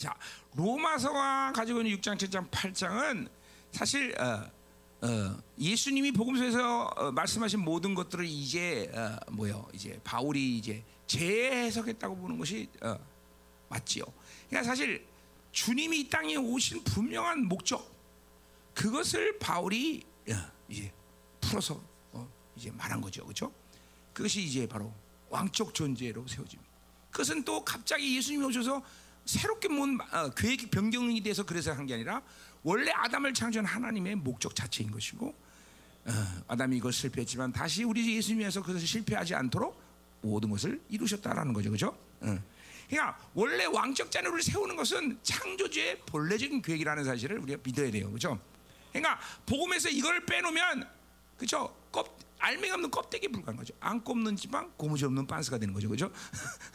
자 로마서가 가지고 있는 6장, 7장, 8장은 사실 어, 어, 예수님이 복음서에서 어, 말씀하신 모든 것들을 이제 어, 뭐요? 이제 바울이 이제 재해석했다고 보는 것이 어, 맞지요. 그러니까 사실 주님이 이 땅에 오신 분명한 목적 그것을 바울이 어, 이제 풀어서 어, 이제 말한 거죠, 그렇죠? 그것이 이제 바로 왕적 존재로 세워집니다. 그것은 또 갑자기 예수님이 오셔서 새롭게 뭔 어, 계획 변경이 돼서 그래서 한 게 아니라 원래 아담을 창조한 하나님의 목적 자체인 것이고 어, 아담이 이걸 실패했지만 다시 우리 예수님에서 그것을 실패하지 않도록 모든 것을 이루셨다라는 거죠, 그렇죠? 어. 그러니까 원래 왕적 자녀를 세우는 것은 창조주의 본래적인 계획이라는 사실을 우리가 믿어야 돼요, 그렇죠? 그러니까 복음에서 이걸 빼놓으면 그렇죠? 껍 알맹이 없는 껍데기 불과한 거죠. 안 꼽는 지방, 고무줄 없는 빤스가 되는 거죠, 그렇죠?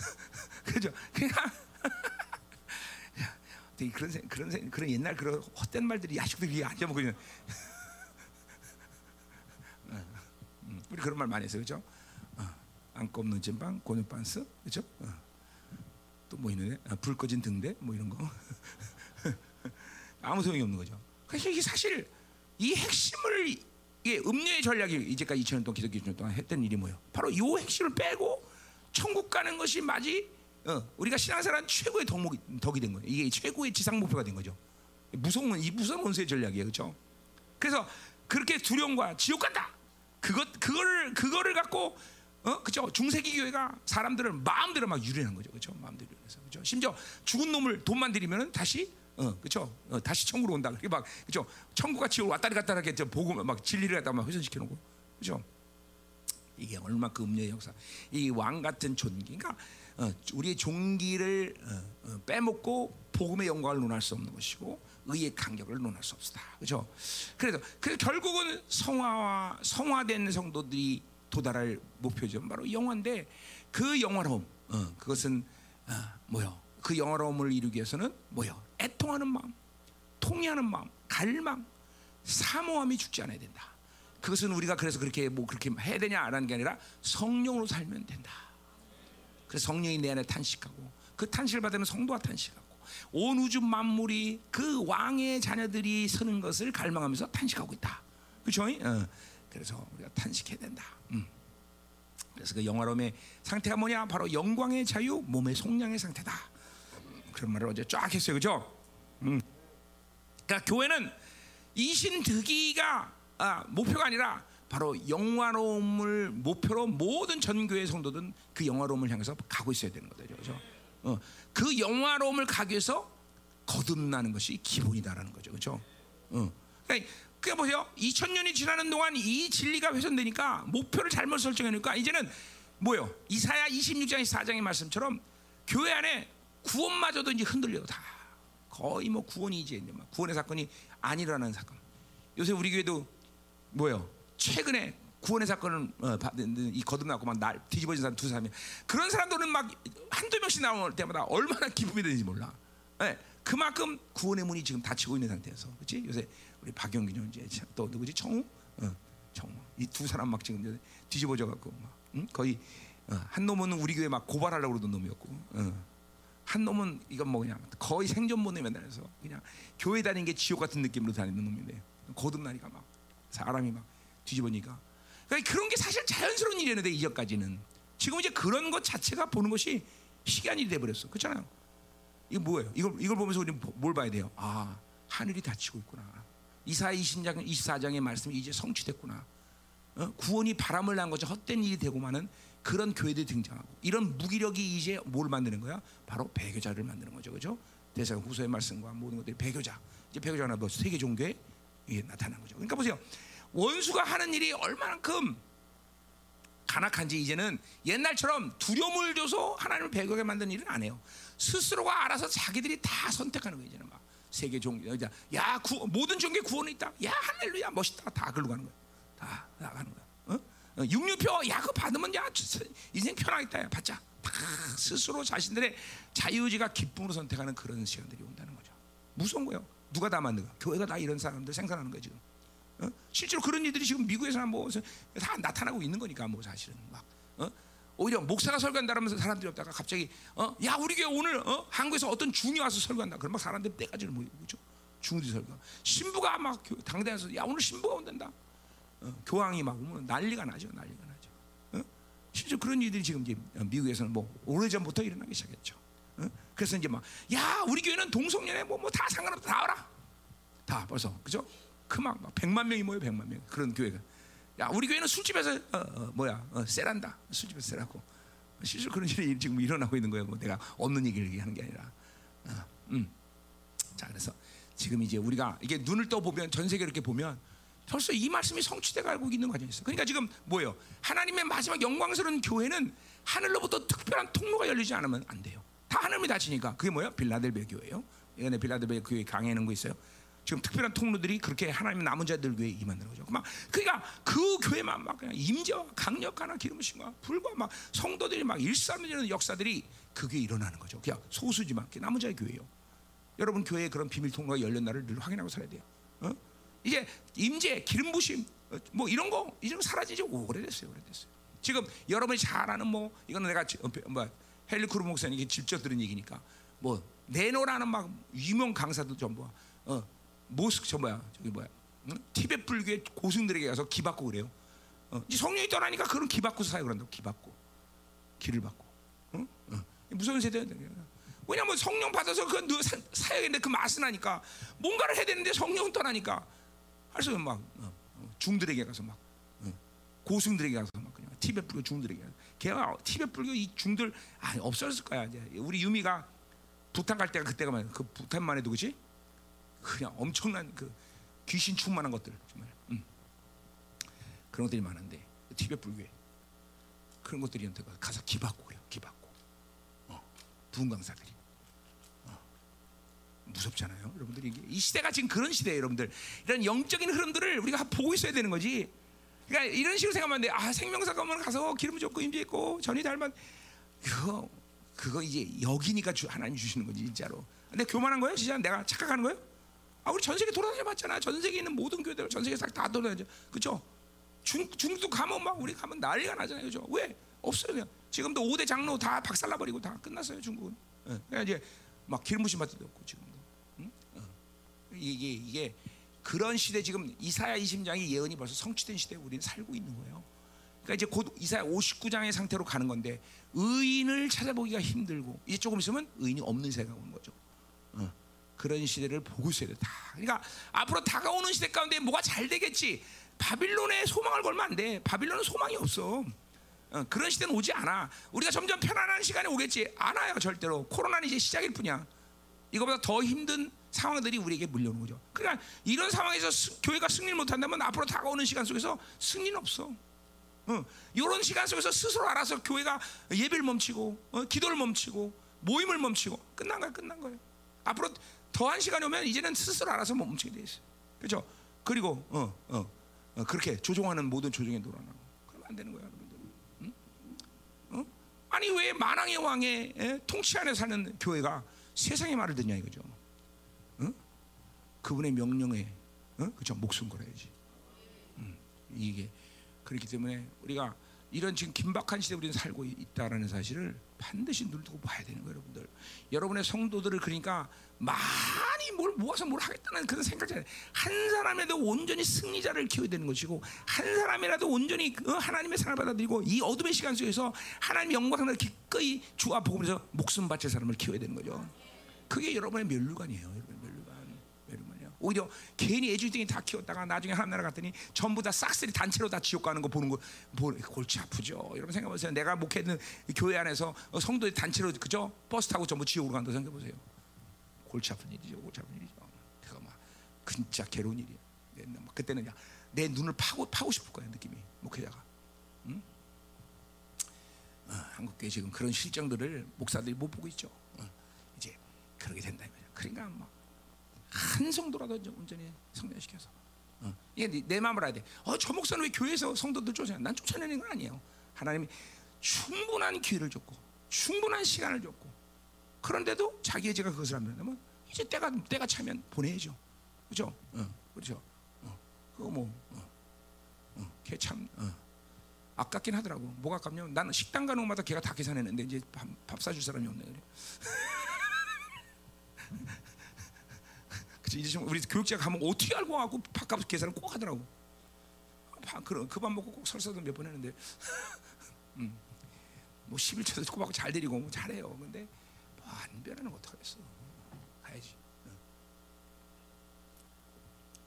그렇죠? 그러니까 되게 그런 생- 그런 생- 그런 옛날 그런 헛된 말들이 이게 안 잊어먹고 있는. 음, 우리 그런 말 많이 했어요, 그렇죠? 어, 안 꼽는 찐빵, 고무 빤스, 그렇죠? 어. 또뭐 있는데 아, 불 꺼진 등대, 뭐 이런 거 아무 소용이 없는 거죠. 그래서 이게 사실 이 핵심을 이게 음료의 전략이 이제까지 2천 년 동안 기독교 2년 동안 했던 일이 뭐예요? 바로 이 핵심을 빼고 천국 가는 것이 마지 어, 우리가 신앙생활 최고의 덕목이, 덕이 된 거예요. 이게 최고의 지상 목표가 된 거죠. 무서운 이 무서운 원수의 전략이에요, 그렇죠? 그래서 그렇게 두려움과 지옥 간다. 그것 그거를 그거를 갖고 어 그죠 중세기 교회가 사람들을 마음대로 막 유린한 거죠, 그렇죠? 마음대로 유린해서 그렇죠. 심지어 죽은 놈을 돈만 들이면은 다시 어 그렇죠 어, 다시 천국으로 온다. 그게 막 그렇죠 천국과 지옥 왔다리 갔다 하게 보고 막 진리를 갖다 막 훼손시켜 놓고 그렇죠. 이게 얼마큼 음료의 역사. 이 왕 같은 존귀. 그러니까 어, 우리의 종기를 어, 어, 빼먹고 복음의 영광을 논할 수 없는 것이고 의의 간격을 논할 수 없다. 그렇죠? 그래서 그래서 결국은 성화와 성화된 성도들이 도달할 목표죠. 바로 영화인데 그 영화로움, 어, 그것은 아, 뭐요? 그 영화로움을 이루기 위해서는 뭐요? 애통하는 마음, 통해하는 마음, 갈망, 사모함이 죽지 않아야 된다. 그것은 우리가 그래서 그렇게 뭐 그렇게 해야 되냐라는 게 아니라 성령으로 살면 된다. 그래서 성령이 내 안에 탄식하고 그 탄식을 받으면 성도가 탄식하고 온 우주 만물이 그 왕의 자녀들이 서는 것을 갈망하면서 탄식하고 있다. 그렇죠? 어. 그래서 우리가 탄식해야 된다. 음. 그래서 그 영화로움의 상태가 뭐냐? 바로 영광의 자유, 몸의 속량의 상태다. 그런 말을 어제 쫙 했어요, 그렇죠? 음. 그러니까 교회는 이신득이가 아, 목표가 아니라 바로 영화로움을 목표로 모든 전교회 성도들은 그 영화로움을 향해서 가고 있어야 되는 거죠, 그렇죠? 어, 그 영화로움을 가기 위해서 거듭나는 것이 기본이다라는 거죠, 그렇죠? 어. 그러니까 그게 보세요. 2000년이 지나는 동안 이 진리가 훼손되니까 목표를 잘못 설정하니까 이제는 뭐요? 이사야 26장 4장의 말씀처럼 교회 안에 구원마저도 이제 흔들려요 다. 거의 뭐 구원이 이제 막 구원의 사건이 아니라는 사건. 요새 우리 교회도 뭐요? 최근에 구원의 사건을 어, 이 거듭나고 막 날 뒤집어진 사람 두 사람이 그런 사람들은 막 한두 명씩 나올 때마다 얼마나 기쁨이 되는지 몰라. 네, 그만큼 구원의 문이 지금 닫히고 있는 상태에서 그렇지? 요새 우리 박영균 이제 또 누구지 청우, 어, 청우 이 두 사람 막 지금 뒤집어져 갖고 막 응? 거의 어, 한 놈은 우리 교회 막 고발하려고 그러던 놈이었고 어. 한 놈은 이건 뭐 그냥 거의 생존본에 매달려서 그냥 교회 다니는 게 지옥 같은 느낌으로 다니는 놈인데 거듭나니까 막 사람이 막 뒤집어니까 그러니까 그런 게 사실 자연스러운 일이었는데 이전까지는 지금 이제 그런 것 자체가 보는 것이 시간이 돼버렸어 그렇잖아요 이거 뭐예요 이걸 이걸 보면서 우리는 뭘 봐야 돼요 아 하늘이 닫히고 있구나 이사 20장 24장의 말씀이 이제 성취됐구나 어? 구원이 바람을 난 거죠 헛된 일이 되고만은 그런 교회들이 등장하고 이런 무기력이 이제 뭘 만드는 거야? 바로 배교자를 만드는 거죠, 그렇죠? 대사 후서의 말씀과 모든 것들이 배교자. 이제 배교자는 뭐 세계 종교에 이게 나타나는 거죠. 그러니까 보세요, 원수가 하는 일이 얼마만큼 간악한지 이제는 옛날처럼 두려움을 줘서 하나님을 배교하게 만드는 일은 안 해요. 스스로가 알아서 자기들이 다 선택하는 거예요, 이제는 막. 세계 종교, 야 구, 모든 종교에 구원이 있다, 야 할렐루야 멋있다, 다 글로 가는 거야, 다 나가는 거야. 어? 어, 육류표 야 그거 받으면 야 인생 편하겠다 야 받자. 다 스스로 자신들의 자유의지가 기쁨으로 선택하는 그런 시간들이 온다는 거죠. 무서운 거예요. 누가 다 만드가 교회가 다 이런 사람들 생산하는 거예요 지금 어? 실제로 그런 일들이 지금 미국에서나 뭐다 나타나고 있는 거니까 뭐 사실은 막 어? 오히려 목사가 설교한다면서 사람들이 없다가 갑자기 어, 야 우리 교회 오늘 어? 한국에서 어떤 중이 와서 설교한다. 그러면 사람들 때까지를 모이고 그죠? 중들이 설교. 신부가 막 교- 당대에서 야 오늘 신부가 온단다. 어, 교황이 막 오면 난리가 나죠. 난리가 나죠. 어? 실제 그런 일들이 지금 이제 미국에서는 뭐 오래전부터 일어나기 시작했죠. 어? 그래서 이제 막 야 우리 교회는 동성연애 뭐뭐 다 상관없다 다 와라. 다 벌써 그죠? 그막 막 100만 명이 모여 100만 명 그런 교회가. 야 우리 교회는 술집에서 어, 어, 뭐야 어, 세란다 술집에서 세라고. 실제 그런 일이 지금 일어나고 있는 거예요. 뭐 내가 없는 얘기를 얘기하는 게 아니라. 어, 음. 자 그래서 지금 이제 우리가 이게 눈을 떠 보면 전 세계 이렇게 보면 벌써 이 말씀이 성취돼 가고 있는 과정이 있어. 그러니까 지금 뭐예요? 하나님의 마지막 영광스러운 교회는 하늘로부터 특별한 통로가 열리지 않으면 안 돼요. 다 하늘이 닫히니까 그게 뭐야? 빌라델베 교회예요. 이번에 빌라델베 교회 강해는 거 있어요. 지금 특별한 통로들이 그렇게 하나님 남은 자들 교회 임하는 거죠. 막 그러니까 그 교회만 막 그냥 임재와 강력한 기름부심과 불과 막 성도들이 막 일삼는 역사들이 그게 일어나는 거죠. 그냥 소수지만 그게 남은 자의 교회예요. 여러분 교회에 그런 비밀 통로가 날을 늘 확인하고 살아야 돼요. 어? 이제 임재, 기름 부심 어, 뭐 이런 거 이런 거 사라진 지 오래됐어요. 오래됐어요. 지금 여러분이 잘 아는 뭐 이거는 내가 지- 어, 뭐 헨리 크루 목사님이 직접 들은 얘기니까 뭐 네노라는 막 유명 강사들 전부 어 모스크 저 뭐야 저기 뭐야 응? 티베트 불교의 고승들에게 가서 기 받고 그래요. 어, 성령이 떠나니까 그런 기 받고서 사요 그런다고 기 받고 기를 받고 응? 어. 무서운 세대야. 왜냐면 성령 받아서 그늘 사- 사야겠는데 그 맛은 나니까 뭔가를 해야 되는데 성령 떠나니까 할수 막 어, 어, 중들에게 가서 막 어, 고승들에게 가서 막 그냥 티베트 불교 중들에게 가서. 걔가 티베트 불교 이 중들 아 없어졌을 거야 이제 우리 유미가 부탄 갈 때가 그때가 그 부탄만 해도 그지 그냥 엄청난 그 귀신 충만한 것들 정말 음. 그런 것들이 많은데 티베트 불교에 그런 것들이 가서 기받고 그래요 기받고 어, 부흥 강사들이 어, 무섭잖아요 여러분들이 이 시대가 지금 그런 시대예요 여러분들 이런 영적인 흐름들을 우리가 보고 있어야 되는 거지 그러니까 이런 식으로 생각하면 돼. 아 생명사 가면 가서 기름 줬고 임재 있고 전이 닮은 그거 그거 이제 여기니까 주, 하나님 주시는 거지 진짜로. 근데 교만한 거예요? 진짜 내가 착각하는 거예요? 아 우리 전 세계 돌아다녀 봤잖아. 전 세계에 있는 모든 교회들 전 세계 다 돌아다녀. 그죠? 중 중도 가면 막 우리 가면 난리가 나잖아요. 그죠? 왜? 없어요 그냥. 지금도 5대 장로 다 박살나 버리고 다 끝났어요 중국은. 예. 그러니까 이제 막 기름 부심 받을 도 없고 지금도. 응? 어. 이게 이게 그런 시대 지금 이사야 20장의 예언이 벌써 성취된 시대에 우리는 살고 있는 거예요. 그러니까 이제 곧 이사야 59장의 상태로 가는 건데 의인을 찾아보기가 힘들고 이제 조금 있으면 의인이 없는 시대가 오는 거죠. 어. 그런 시대를 보고 있어야 돼. 다. 그러니까 앞으로 다가오는 시대 가운데 뭐가 잘 되겠지. 바빌론에 소망을 걸면 안 돼. 바빌론은 소망이 없어. 어, 그런 시대는 오지 않아. 우리가 점점 편안한 시간이 오겠지. 안 와요 절대로. 코로나는 이제 시작일 뿐이야. 이거보다 더 힘든 상황들이 우리에게 물려오는 거죠. 그러니까 이런 상황에서 스- 교회가 승리를 못한다면 앞으로 다가오는 시간 속에서 승리는 없어. 어, 이런 시간 속에서 스스로 알아서 교회가 예배를 멈추고 어, 기도를 멈추고 모임을 멈추고 끝난 거야, 끝난 거예요. 앞으로 더한 시간이 오면 이제는 스스로 알아서 멈추게 돼 있어. 그렇죠? 그리고 어, 어, 어, 그렇게 조종하는 모든 조종에 놀아나고 그러면 안 되는 거야, 여러분들. 응? 어? 아니 왜 만왕의 왕의 에, 통치 안에 사는 교회가 세상의 말을 듣냐 이거죠. 응? 그분의 명령에 어? 그죠 목숨 걸어야지. 음, 이게 그렇기 때문에 우리가 이런 지금 긴박한 시대 에 우리는 살고 있다라는 사실을 반드시 눈 두고 봐야 되는 거예요, 여러분들. 여러분의 성도들을 그러니까 많이 뭘 모아서 뭘 하겠다는 그런 생각이 한 사람이라도 온전히 승리자를 키워야 되는 것이고 한 사람이라도 온전히 어, 하나님의 사랑을 받아들이고 이 어둠의 시간 속에서 하나님 영광을 기꺼이 주와 복음에서 목숨 바칠 사람을 키워야 되는 거죠. 그게 여러분의 멸류관이에요. 여러분 오히려 괜히 애주등이 다 키웠다가 나중에 하나님 나라 갔더니 전부 다 싹쓸이 단체로 다 지옥 가는 거 보는 거 보- 골치 아프죠. 여러분 생각해 보세요. 내가 목회했는 이 교회 안에서 어, 성도들 단체로 그죠? 버스 타고 전부 지옥으로 간다 생각해 보세요. 골치 아픈 일이죠. 골치 아픈 일이죠. 그거 막 진짜 괴로운 막 그때는 내 눈을 파고 파고 싶을 거야 느낌이 목회자가. 응? 어, 한국 교회 지금 그런 실정들을 목사들이 못 보고 있죠. 어, 이제 그러게 된다 이거죠. 그러니까 막 한 성도라도 온전히 성장시켜서. 어, 이게 내, 내 마음을 알아야 돼. 어, 저 목사는 왜 교회에서 성도들 쫓아내? 난 쫓아내는 건 아니에요. 하나님이 충분한 기회를 줬고, 충분한 시간을 줬고, 그런데도 자기의 제가 그것을 안 한다면 이제 때가 때가 차면 보내야죠. 그렇죠? 어, 그렇죠. 어, 그거 뭐, 어, 어, 걔참 어, 아깝긴 하더라고. 뭐가 아깝냐면 나는 식당 가는 곳마다 걔가 다 계산했는데 이제 밥, 밥 사줄 사람이 없네. 그래. 그치 이제 좀 우리 교육자 가면 어떻게 알고 하고 밥값 계산을 꼭 하더라고. 그밥 먹고 꼭 설사도 몇 번 했는데, 음, 뭐 11초도 꼬박고 잘 데리고 뭐 잘해요. 근데 뭐 안 변하는 거 어떡하겠어. 가야지. 응.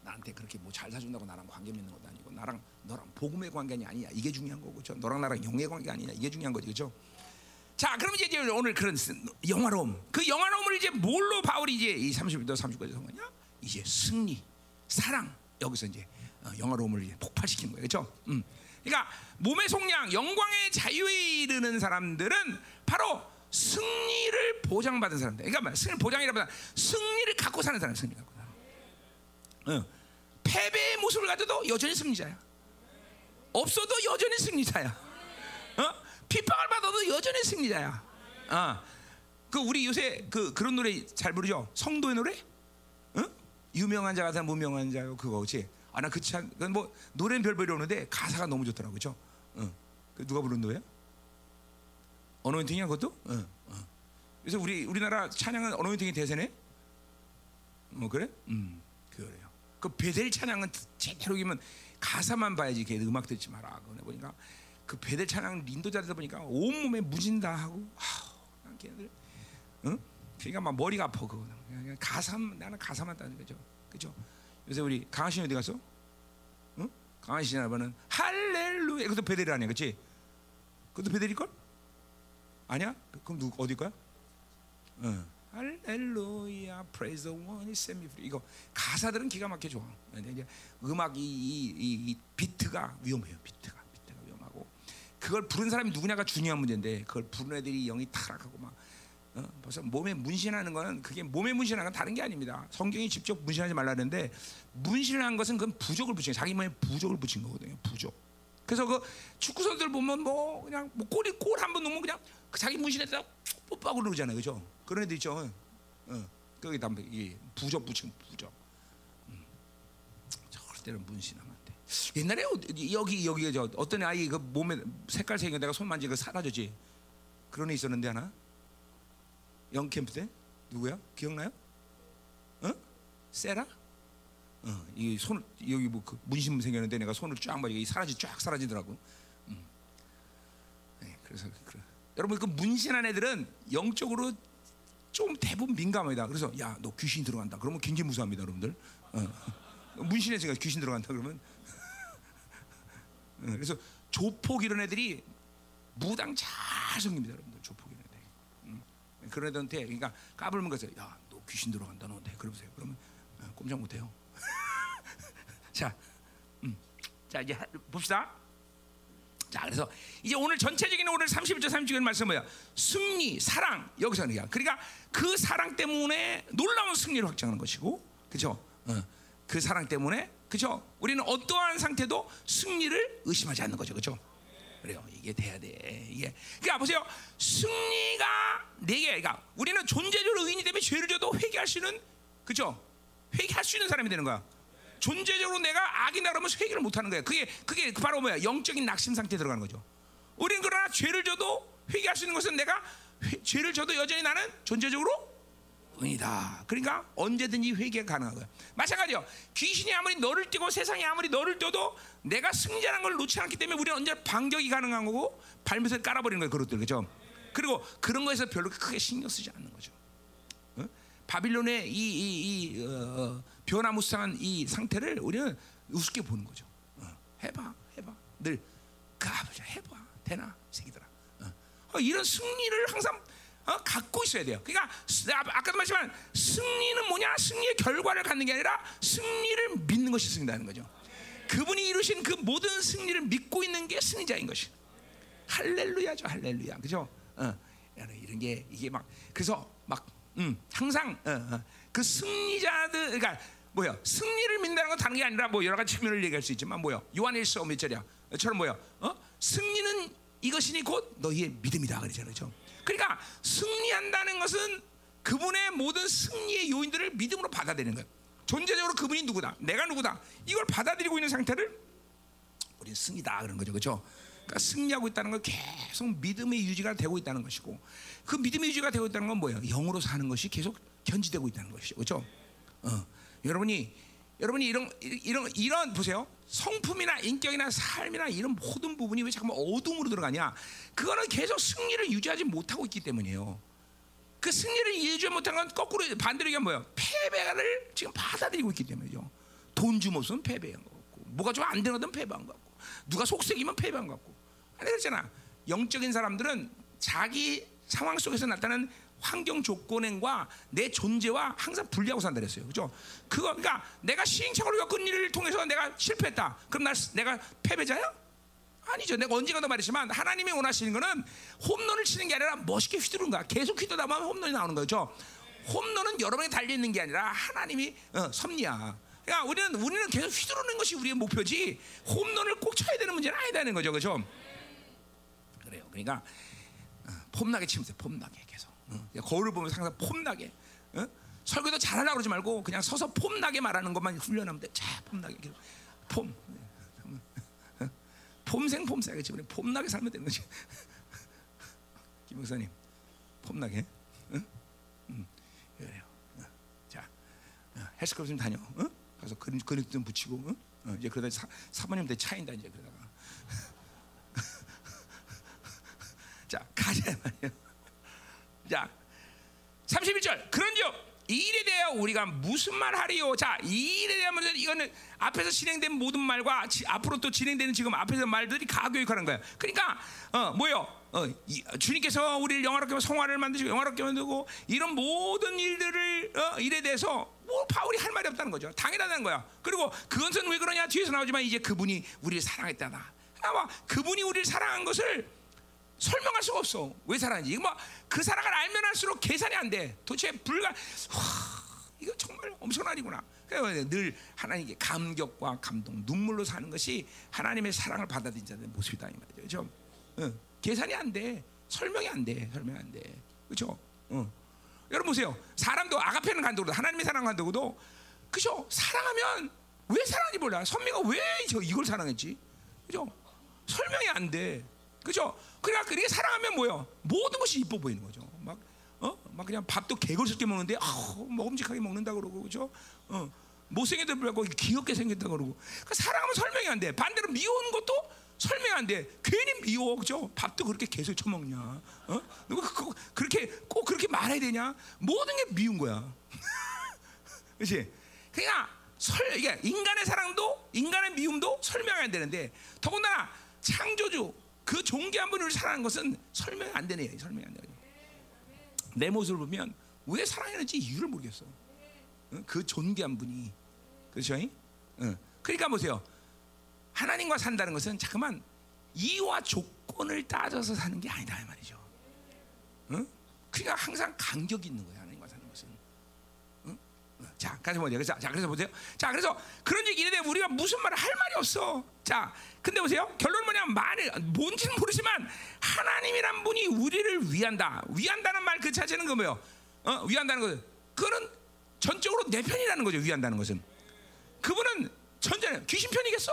나한테 그렇게 뭐 잘 사준다고 나랑 관계 맺는 것도 아니고 나랑 너랑 복음의 관계이 아니야. 이게 중요한 거고, 저 너랑 나랑 영의 관계 아니냐. 이게 중요한 거지, 그렇죠? 자, 그럼 이제 오늘 그런 영화로움, 그 영화로움을 이제 뭘로 바울이 이제 이 30부터 30까지 성거냐? 이제 승리, 사랑 여기서 이제 어, 영화로움을 이제 폭발시킨 거예요, 그렇죠? 음. 그러니까 몸의 속량, 영광의 자유에 이르는 사람들은 바로 승리를 보장받은 사람들. 그러니까 뭐 승리 보장이라보다 승리를 갖고 사는 사람, 승리 갖고 사는. 어. 패배의 모습을 가져도 여전히 승리자야. 없어도 여전히 승리자야. 어? 핍박을 받아도 여전히 승리자야. 어. 그 우리 요새 그 그런 노래 잘 부르죠? 성도의 노래? 어? 유명한 자가 다 무명한 자요 그거 그렇지? 아 나 그참 뭐 노래는 별별이 오는데 가사가 너무 좋더라고 그죠? 어. 그 누가 부른 노래야? 언어인팅이야 그것도? 어. 어. 그래서 우리 우리나라 찬양은 언어인팅이 대세네? 뭐 그래? 음 그래요. 그 베델 찬양은 제대로 이면 가사만 봐야지 걔 음악 듣지 마라. 그거 보니까 그 베델 찬양 인도자들 보니까 온 몸에 무진다 하고 아우 걔네들 응? 그러니까 막 머리가 아파 그거 그냥 가사 나는 가사만 따는 거죠 그죠 요새 우리 강한 신 어디 갔어? 응? 강한 신 아버는 할렐루야 그것도 베델이 아니야 그렇지? 그것도 베델일 걸? 아니야? 그럼 누구 어디 거야? 응. 할렐루야 praise the one who set me free 이거 가사들은 기가 막혀 좋아 근데 이제 음악 이, 이 비트가 위험해요 비트가 그걸 부른 사람이 누구냐가 중요한 문제인데 그걸 부른 애들이 영이 타락하고 막 어? 벌써 몸에 문신하는 거는 그게 몸에 문신하는 건 다른 게 아닙니다. 성경이 직접 문신하지 말라는데 문신을 한 것은 그건 부족을 붙인 자기 몸에 부족을 붙인 거거든요. 부족. 그래서 그 축구 선수들 보면 뭐 그냥 뭐 골이 골 한 번 넣으면 그냥 그 자기 문신에다 뽀뽀하고 그러잖아요, 그죠? 그런 애들 있죠. 어, 거기 담배 이 부족 붙인 부족. 음. 절대로 문신하면 옛날에 여기 여기 저 어떤 아이 그 몸에 색깔 색이 내가 손 만지고 사라졌지. 그런 애 있었는데 하나. 영 캠프 때 누구야? 기억나요? 어? 세라? 어, 이손 여기 뭐 그 문신 생겼는데 내가 손을 쫙이 사라지 쫙 사라지더라고. 음. 네, 그래서 그, 여러분 그 문신한 애들은 영적으로 좀 대부분 민감합니다. 그래서 야 너 귀신 들어간다. 그러면 굉장히 무서합니다, 여러분들. 어. 문신에 제가 귀신 들어간다 그러면 그래서 조폭 이런 애들이 무당 잘 섬깁니다, 여러분들. 조폭 이런 애들. 음. 그런 애들한테 그러니까 까불면 거죠. 야, 너 귀신 들어간다, 너한테. 그러세요. 그러면 어, 꼼짝 못 해요. 자, 음. 자 이제 봅시다. 자, 그래서 이제 오늘 전체적인 오늘 31절 30절 말씀 뭐야? 승리, 사랑 여기서 는 그러니까 그 사랑 때문에 놀라운 승리를 확정하는 것이고, 그렇죠? 어, 그 사랑 때문에 그죠? 우리는 어떠한 상태도 승리를 의심하지 않는 거죠, 그죠? 그래요. 이게 돼야 돼. 이게 그러니까 보세요. 승리가 네개. 그러니까 우리는 존재적으로 의인이 되면 죄를 져도 회개할 수 있는 그죠? 회개할 수 있는 사람이 되는 거야. 존재적으로 내가 악이다 그러면 회개를 못 하는 거야. 그게 그게 바로 뭐야? 영적인 낙심 상태 에 들어가는 거죠. 우리는 그러나 죄를 져도 회개할 수 있는 것은 내가 회, 죄를 져도 여전히 나는 존재적으로 은이다. 그러니까 언제든지 회개가 가능한 거야. 마찬가지요. 귀신이 아무리 너를 뛰고 세상이 아무리 너를 뛰어도 내가 승자라는 걸 놓지 않기 때문에 우리는 언제 반격이 가능한 거고 발밑을 깔아버리는 거예요. 그것들 그죠? 그리고 그런 거에서 별로 크게 신경 쓰지 않는 거죠. 어? 바빌론의 이, 이, 이 어, 어 변화무쌍한 이 상태를 우리는 우습게 보는 거죠. 어, 해봐, 해봐. 늘 가보자, 해봐. 되나, 새끼들아. 어. 어 이런 승리를 항상 어? 갖고 있어야 돼요. 그러니까 아까도 말했지만 승리는 뭐냐? 승리의 결과를 갖는 게 아니라 승리를 믿는 것이 승리다는 거죠. 그분이 이루신 그 모든 승리를 믿고 있는 게 승리자인 것이. 할렐루야죠, 할렐루야, 그죠? 어, 이런 게 이게 막 그래서 막 음, 항상 어, 어, 그 승리자들, 그러니까 뭐야? 승리를 믿는다는 건 다른 게 아니라 뭐 여러 가지 측면을 얘기할 수 있지만 뭐야? 요한일서 몇 절이야? 처럼 뭐야? 어? 승리는 이것이니 곧 너희의 믿음이다 그러잖아요, 그죠? 그러니까 승리한다는 것은 그분의 모든 승리의 요인들을 믿음으로 받아들이는 거예요. 존재적으로 그분이 누구다, 내가 누구다 이걸 받아들이고 있는 상태를 우리는 승이다 그런 거죠, 그렇죠? 그러니까 승리하고 있다는 건 계속 믿음의 유지가 되고 있다는 것이고 그 믿음의 유지가 되고 있다는 건 뭐예요? 영으로 사는 것이 계속 견지되고 있다는 것이죠. 그렇죠? 어. 여러분이 여러분이 이런 이런 이런 보세요. 성품이나 인격이나 삶이나 이런 모든 부분이 왜 자꾸 어둠으로 들어가냐? 그거는 계속 승리를 유지하지 못하고 있기 때문이에요. 그 승리를 유지 못한 건 거꾸로 반대로 얘기하면 뭐예요? 패배를 지금 받아들이고 있기 때문이죠. 돈 주면 없으면 패배한 거 같고, 뭐가 좀 안 되거든 패배한 거 같고, 누가 속색이면 패배한 거 같고. 아니 그렇잖아. 영적인 사람들은 자기 상황 속에서 나타나는 환경 조건과 내 존재와 항상 분리하고 산다 그랬어요. 그죠? 그거 그러니까 내가 시행착오를 겪은 일을 통해서 내가 실패했다. 그럼 나 내가 패배자야? 아니죠. 내가 언젠가도 말했지만 하나님이 원하시는 거는 홈런을 치는 게 아니라 멋있게 휘두르는 거야. 계속 휘두르다 보면 홈런이 나오는 거죠. 홈런은 여러분이 달려 있는 게 아니라 하나님이 어, 섭리야. 그러니까 우리는 우리는 계속 휘두르는 것이 우리의 목표지 홈런을 꼭 쳐야 되는 문제는 아니다는 거죠. 그죠? 그래요. 그러니까 어, 폼나게 치면 돼. 폼나게 거울을 보면서 항상 폼나게. 어? 설교도 잘하려고 그러지 말고 그냥 서서 폼나게 말하는 것만 훈련하면 돼. 자, 폼나게. 폼. 어? 폼생 폼사겠지. 우리 폼나게 살면 되는 거지. 김 목사님, 폼나게. 응? 응. 그래요. 어. 자, 어, 헬스클럽 좀 다녀. 어? 가서 근육 근육 좀 붙이고. 어? 어, 이제 그러다 사, 사모님들 차인다 이제 그러다가. 자, 가자 말이에요. 자, 31절. 그런즉 이 일에 대하여 우리가 무슨 말 하리요? 자, 이 일에 대한 문제 이거는 앞에서 진행된 모든 말과 지, 앞으로 또 진행되는 지금 앞에서 말들이 가교육하는 거야. 그러니까 어 뭐요? 어, 이, 주님께서 우리를 영화롭게 성화를 만드시고 영화롭게 만들고 이런 모든 일들을 어, 일에 대해서 뭐 바울이 할 말이 없다는 거죠. 당연하다는 거야. 그리고 그것은 왜 그러냐 뒤에서 나오지만 이제 그분이 우리를 사랑했다나. 그분이 우리를 사랑한 것을 설명할 수가 없어. 왜 사랑하는지. 이거 뭐그 사랑을 알면 할수록 계산이 안 돼. 도대체 불가. 와, 이거 정말 엄청난 일이구나. 그래서 늘 하나님께 감격과 감동, 눈물로 사는 것이 하나님의 사랑을 받아들이는 모습이다 이 말이죠. 그렇죠? 응. 계산이 안 돼. 설명이 안 돼. 설명이 안 돼. 그렇죠? 응. 여러분 보세요. 사람도 아가페는 간다고도 하나님의 사랑 간다고도 그죠? 사랑하면 왜 사랑하는지 몰라. 선미가 왜 저 이걸 사랑했지? 그죠? 설명이 안 돼. 그죠? 그러니까 그렇게 사랑하면 뭐요? 모든 것이 이뻐 보이는 거죠. 막, 어? 막 그냥 밥도 개걸스럽게 먹는데, 아, 먹음직하게 먹는다 그러고, 그죠? 어. 못생겨도 불구하고 귀엽게 생겼다 그러고. 그러니까 사랑하면 설명이 안 돼. 반대로 미워하는 것도 설명이 안 돼. 괜히 미워, 그죠? 밥도 그렇게 계속 처먹냐? 어? 누가 그, 그렇게 꼭 그렇게 말해야 되냐? 모든 게 미운 거야. 그렇지? 그러니까 설 이게 인간의 사랑도 인간의 미움도 설명이 안 되는데 더군다나 창조주 그 존귀한 분을 사랑하는 것은 설명이 안 되네요. 설명이 안 되네요. 내 모습을 보면 왜 사랑했는지 이유를 모르겠어. 응? 그 존귀한 분이 그렇죠? 응. 그러니까 보세요. 하나님과 산다는 것은 잠깐만 이와 조건을 따져서 사는 게 아니다 이 말이죠. 응? 그러니까 항상 간격이 있는 거예요. 하나님과 사는 것은. 응? 자, 그래서 뭐냐? 그래서 자, 그래서 보세요. 자, 그래서 그런 얘기 이래 우리가 무슨 말을 할 말이 없어. 자, 근데 보세요. 결론은 뭐냐면 말을 뭔지는 모르지만 하나님이란 분이 우리를 위한다. 위한다는 말 그 자체는 그 뭐요? 어, 위한다는 것은 그거는 전적으로 내 편이라는 거죠. 위한다는 것은 그분은 전전에 귀신 편이겠어?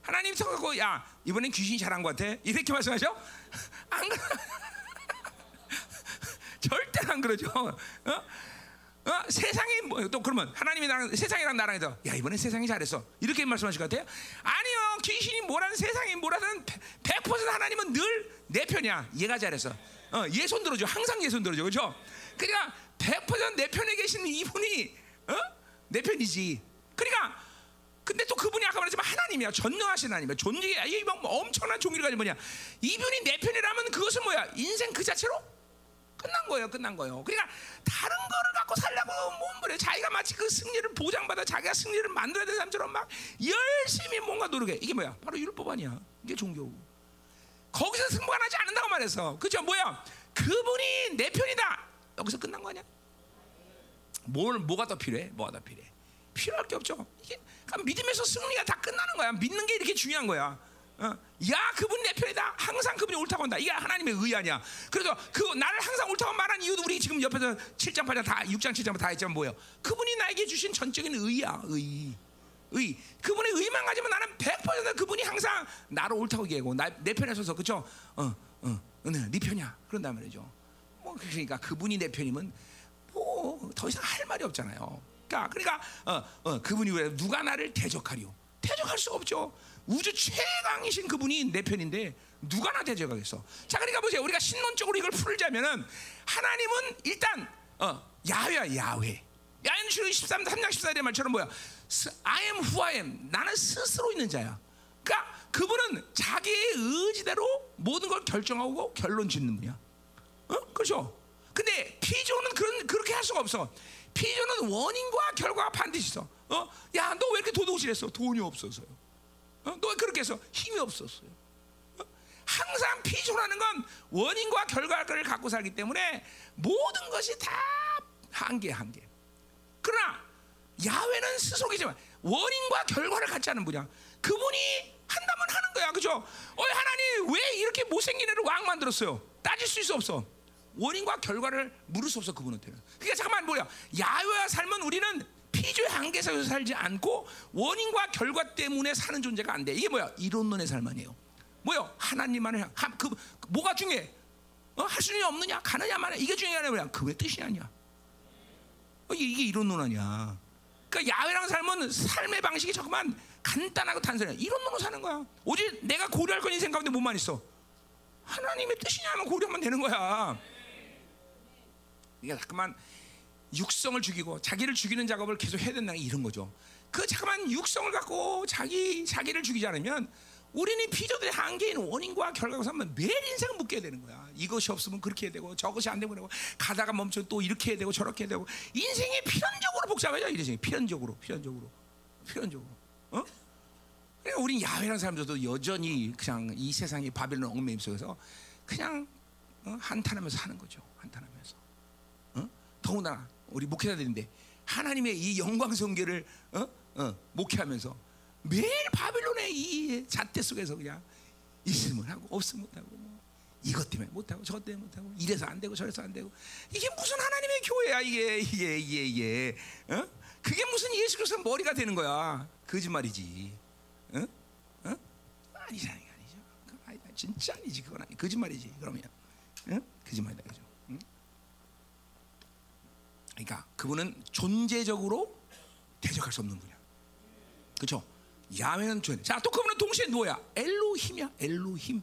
하나님 서갖고 야 이번엔 귀신이 잘한 것 같아 이렇게 말씀하셔? 안 그러 절대 안 그러죠. 어? 어? 세상이 뭐 또 그러면 하나님이 나랑 세상이랑 나랑 해서 야 이번엔 세상이 잘했어. 이렇게 말씀하실 것 같아요? 아니요. 귀신이 뭐라든 세상이 뭐라든 100% 하나님은 늘 내 편이야. 얘가 잘했어 어, 얘 손 들어줘. 항상 얘 손 들어줘. 그렇죠? 그러니까 100%내 편에 계신 이분이 어? 내 편이지. 그러니까 근데 또 그분이 아까 말했지만 하나님이야. 전능하신 하나님이야. 존재야 이뭐 엄청난 가진 분이야. 이분이 내 편이라면 그것은 뭐야? 인생 그 자체로 끝난 거예요 끝난 거예요. 그러니까 다른 거를 갖고 살려고 몸부려 자기가 마치 그 승리를 보장받아 자기가 승리를 만들어야 되는 사람처럼 막 열심히 뭔가 노력해. 이게 뭐야? 바로 율법 아니야. 이게 종교 거기서 승부가 나지 않는다고 말했어 그죠 뭐야? 그분이 내 편이다. 여기서 끝난 거 아니야? 뭘 뭐가 더 필요해? 뭐가 더 필요해? 필요할 게 없죠. 이게 그러니까 믿음에서 승리가 다 끝나는 거야. 믿는 게 이렇게 중요한 거야. 어? 야, 그분 내 편이다. 항상 그분이 옳다고 한다. 이게 하나님의 의 아니야. 그래서 그 나를 항상 옳다고 말한 이유도 우리 지금 옆에서 7장, 8장 다 6장, 7장 다 했지만 뭐예요? 그분이 나에게 주신 전적인 의야. 의. 의. 그분의 의만 가지면 나는 100% 그분이 항상 나를 옳다고 얘기하고 나, 내 편에 서서 그죠? 어, 어, 네, 네 편이야. 그런단 말이죠. 뭐 그러니까 그분이 내 편이면 뭐 더 이상 할 말이 없잖아요. 그러니까 그러니까 어, 어, 그분이 왜 누가 나를 대적하리요? 대적할 수 없죠. 우주 최강이신 그분이 내 편인데 누가 나 대적하겠어? 자, 그러니까 보세요. 우리가 신론적으로 이걸 풀자면은 하나님은 일단 어, 야훼야 야훼. 주로 13, 3장 14절의 말처럼 뭐야? 스- I am who I am. 나는 스스로 있는 자야. 그러니까 그분은 자기의 의지대로 모든 걸 결정하고 결론 짓는 분이야. 어? 그렇죠? 근데 피조는 그런 그렇게 할 수가 없어. 피조는 원인과 결과가 반드시 있어. 어? 야, 너 왜 이렇게 도둑질했어? 돈이 없어서요. 어? 너왜 그렇게 해서 힘이 없었어요? 어? 항상 피조라는 건 원인과 결과를 갖고 살기 때문에 모든 것이 다 한계 한계. 그러나 야훼는 스스로이지만 원인과 결과를 갖지 않은 분이야. 그분이 한다면 하는 거야, 그죠? 어, 하나님 왜 이렇게 못생긴 애를 왕 만들었어요? 따질 수 있어 없어? 원인과 결과를 물을 수 없어 그분한테는. 그러니까 잠깐만 뭐야? 야훼와 삶은 우리는 피조의 한계에서 살지 않고 원인과 결과 때문에 사는 존재가 안 돼. 이게 뭐야? 이론론의 삶 아니에요. 뭐요? 하나님만을 향. 하- 그 뭐가 중요해? 어? 할 수는 없느냐? 가느냐 마냐? 이게 중요하냐? 뭐야? 그왜 뜻이 아니야? 어, 이게, 이론론 아니야. 그러니까 야외랑 삶은 삶의 방식이 정말 간단하고 단순해. 이론론으로 사는 거야. 오직 내가 고려할 건 인생 가운데 뭐만 있어? 하나님의 뜻이냐면 고려하면 되는 거야. 그러니까 잠깐만 육성을 죽이고 자기를 죽이는 작업을 계속 해야 된다는 게 이런 거죠. 그 잠깐만 육성을 갖고 자기 자기를 죽이지 않으면 우리는 피조들의 한계인 원인과 결과가 하면 매일 인생을 묶게 되는 거야. 이것이 없으면 그렇게 해야 되고 저것이 안 되고 가다가 멈춰 또 이렇게 해야 되고 저렇게 해야 되고 인생이 필연적으로 복잡해져 인생이 필연적으로 필연적으로 필연적으로 어? 그러니까 우린 야훼라는 사람들도 여전히 그냥 이 세상의 바벨론 얽매임 속에서 그냥 어? 한탄하면서 사는 거죠. 한탄하면서. 어? 더구나 우리 목회자들인데 하나님의 이 영광 성계를 어? 어, 목회하면서 매일 바빌론의 이 잣대 속에서 그냥 있으면 하고 없으면 못하고 뭐 이것 때문에 못하고 저것 때문에 못하고 이래서 안 되고 저래서 안 되고 이게 무슨 하나님의 교회야 이게 이게 이게 이게 어? 그게 무슨 예수 그리스도 머리가 되는 거야 거짓말이지 어? 어? 아니잖아 아니죠. 진짜 아니지 그건 아니 거짓말이지 그러면 어? 거짓말이다 그죠 응? 그러니까 그분은 존재적으로 대적할 수 없는 분이야. 그렇죠? 야훼는 존재. 자, 또 그분은 동시에 누구야? 엘로힘이야. 엘로힘.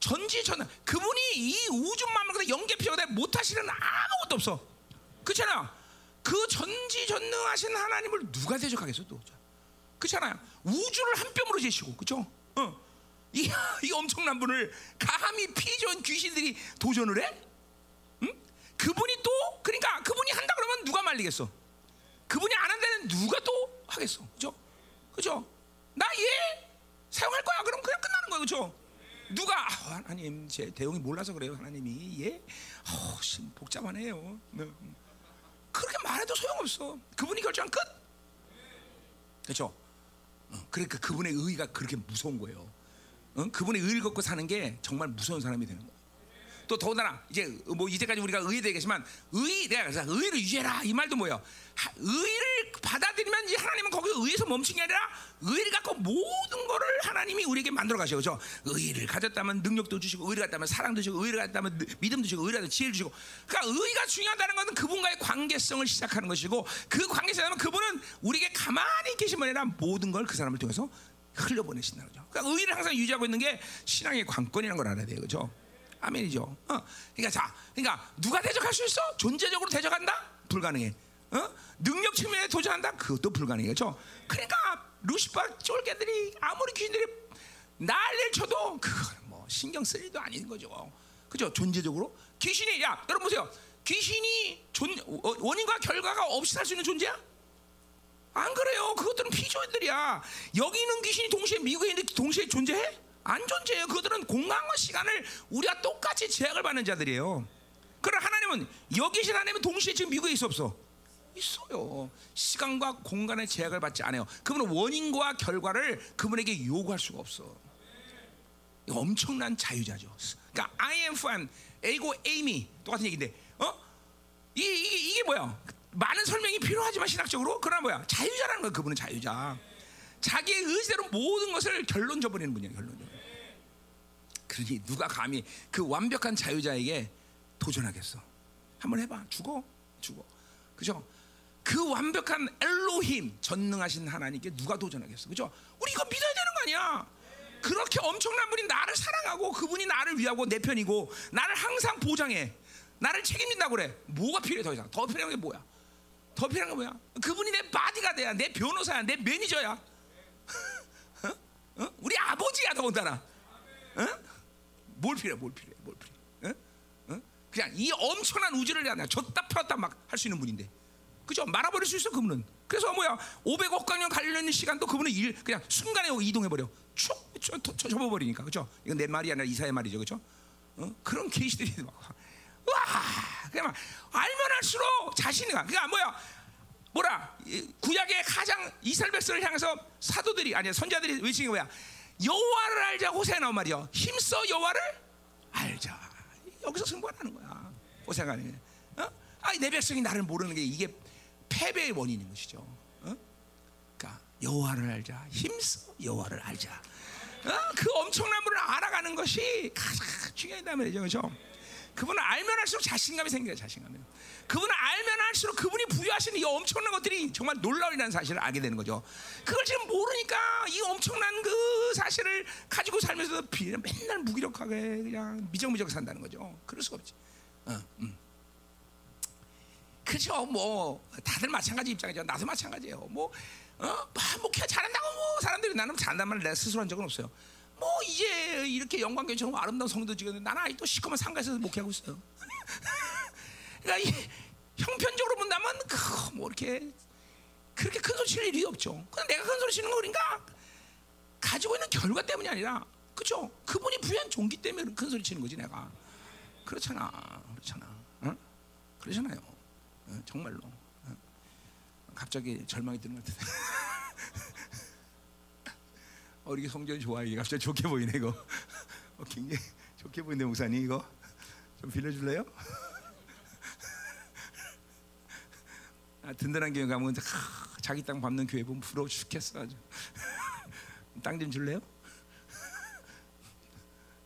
전지전능. 그분이 이 우주 만물과 연계 피어다 못하시는 아무것도 없어. 그렇잖아요. 그 전지전능하신 하나님을 누가 대적하겠어 또? 그렇잖아요. 우주를 한 뼘으로 재시고, 그렇죠? 어. 이, 이 엄청난 분을 감히 피존 귀신들이 도전을 해? 그분이 또 그러니까 그분이 한다 그러면 누가 말리겠어? 그분이 안 한다는 누가 또 하겠어? 그죠? 그죠? 나 얘 사용할 거야. 그럼 그냥 끝나는 거야. 그죠? 누가 아, 하나님 제 대응이 몰라서 그래요. 하나님이 얘 어, 심 복잡하네요. 네. 그렇게 말해도 소용없어. 그분이 결정한 끝. 그렇죠? 어, 그러니까 그분의 의가 그렇게 무서운 거예요. 어? 그분의 의를 갖고 사는 게 정말 무서운 사람이 되는 거예요. 또 더군다나 이제 뭐 이제까지 우리가 의에 계지만 의 내가 그래서 의를 유지해라 이 말도 뭐예요? 하- 의를 받아들이면 이제 하나님은 거기 의에서 멈춘 게 아니라 의를 갖고 모든 거를 하나님이 우리에게 만들어 가셔 그죠? 의를 가졌다면 능력도 주시고 의를 갖다면 사랑도 주시고 의를 갖다면 느- 믿음도 주시고 의를 갖다면 지혜를 주시고 그러니까 의가 중요하다는 것은 그분과의 관계성을 시작하는 것이고 그 관계성은 그분은 우리에게 가만히 계신 분이 아니라 모든 걸 그 사람을 통해서 흘려보내신다는 거죠. 그러니까 의를 항상 유지하고 있는 게 신앙의 관건이라는 걸 알아야 돼요, 그죠? 아멘이죠. 어. 그러니까 자, 그러니까 누가 대적할 수 있어? 존재적으로 대적한다? 불가능해. 어? 능력 측면에 도전한다? 그것도 불가능해, 그렇죠? 그러니까 루시파 쫄개들이 아무리 귀신들이 난리를 쳐도 그건 뭐 신경 쓸 일도 아닌 거죠. 그죠? 존재적으로 귀신이 야 여러분 보세요. 귀신이 존, 어, 원인과 결과가 없이 살 수 있는 존재야? 안 그래요. 그것들은 피조들이야. 여기 있는 귀신이 동시에 미국에 있는데 동시에 존재해? 안 존재해요. 그들은 공간과 시간을 우리가 똑같이 제약을 받는 자들이에요. 그러나 하나님은 여기 계신 하나님은 동시에 지금 미국에 있어 없어? 있어요. 시간과 공간의 제약을 받지 않아요. 그분은 원인과 결과를 그분에게 요구할 수가 없어. 엄청난 자유자죠. 그러니까 I am fun, A고 Amy 똑같은 얘기인데, 어? 이, 이게, 이게 뭐야? 많은 설명이 필요하지만 신학적으로 그러나 뭐야? 자유자라는 거야. 그분은 자유자. 자기의 의지대로 모든 것을 결론 줘버리는 분이야 결론. 그러니 누가 감히 그 완벽한 자유자에게 도전하겠어? 한번 해봐. 죽어, 죽어. 그죠? 그 완벽한 엘로힘 전능하신 하나님께 누가 도전하겠어? 그죠? 우리 이거 믿어야 되는 거 아니야? 그렇게 엄청난 분이 나를 사랑하고 그분이 나를 위하고 내 편이고 나를 항상 보장해. 나를 책임진다고 그래. 뭐가 필요해 더 이상? 더 필요한 게 뭐야? 더 필요한 게 뭐야? 그분이 내 바디가드야, 내 변호사야, 내 매니저야. 어? 어? 우리 아버지야 더군다나. 어? 뭘 필요해? 뭘 필요해? 뭘 필요해? 어? 어? 그냥 이 엄청난 우주를 그냥 쥐었다 폈다 막 할 수 있는 분인데, 그죠? 말아버릴 수 있어 그분은. 그래서 뭐야? 500억 광년 갈려는 시간도 그분은 일 그냥 순간에 이동해 버려. 쭉 접어 버리니까, 그죠? 이건 내 말이 아니라 이사의 말이죠, 그죠? 어? 그런 계시들이 막. 와, 그냥 막 알면 할수록 자신이 가 그러니까 뭐야? 뭐라? 구약의 가장 이스라엘 백성을 향해서 사도들이 아니 선자들이 게 뭐야? 여호와를 알자 호세가 나온 말이요. 힘써 여호와를 알자. 여기서 승부하는 거야. 호세가 아니. 어? 아니 내 백성이 나를 모르는 게 이게 패배의 원인인 것이죠. 어? 그러니까 여호와를 알자. 힘써 여호와를 알자. 어? 그 엄청난 분을 알아가는 것이 가장 중요하다 말이죠. 그렇죠? 그분을 알면 할수록 자신감이 생겨요. 자신감이. 그분을 알면 할수록 그분이 부여하시는 이 엄청난 것들이 정말 놀라울이라는 사실을 알게 되는 거죠. 그걸 지금 모르니까 이 엄청난 그 사실을 가지고 살면서 맨날 무기력하게 그냥 미적미적 산다는 거죠. 그럴 수가 없지. 어, 음. 그죠. 뭐 다들 마찬가지 입장이죠. 나도 마찬가지예요. 뭐 어, 목회 잘한다고 뭐 사람들이 나는 잘한다는 말을 내가 스스로 한 적은 없어요. 뭐 이제 이렇게 영광교처럼 아름다운 성도 지었는데 나는 아직도 시커먼 상가에서 목회하고 있어요. 그러니까 이, 형편적으로 본다면 그뭐 이렇게 그렇게 큰 소리 칠 일이 없죠. 그냥 내가 큰 소리 치는 거 그러니까 가지고 있는 결과 때문이 아니라 그죠? 그분이 부여한 종기 때문에 큰 소리 치는 거지 내가. 그렇잖아, 그렇잖아, 응? 그러잖아요. 응? 정말로. 응? 갑자기 절망이 드는 것 같아. 어, 이게 성전이 좋아 이게 갑자기 좋게 보이네 이거. 어, 굉장히 좋게 보이네 목사님 이거 좀 빌려줄래요? 아, 든든한 교회 가면 하, 자기 땅 밟는 교회 보면 부러워 죽겠어 아주. 땅 좀 줄래요?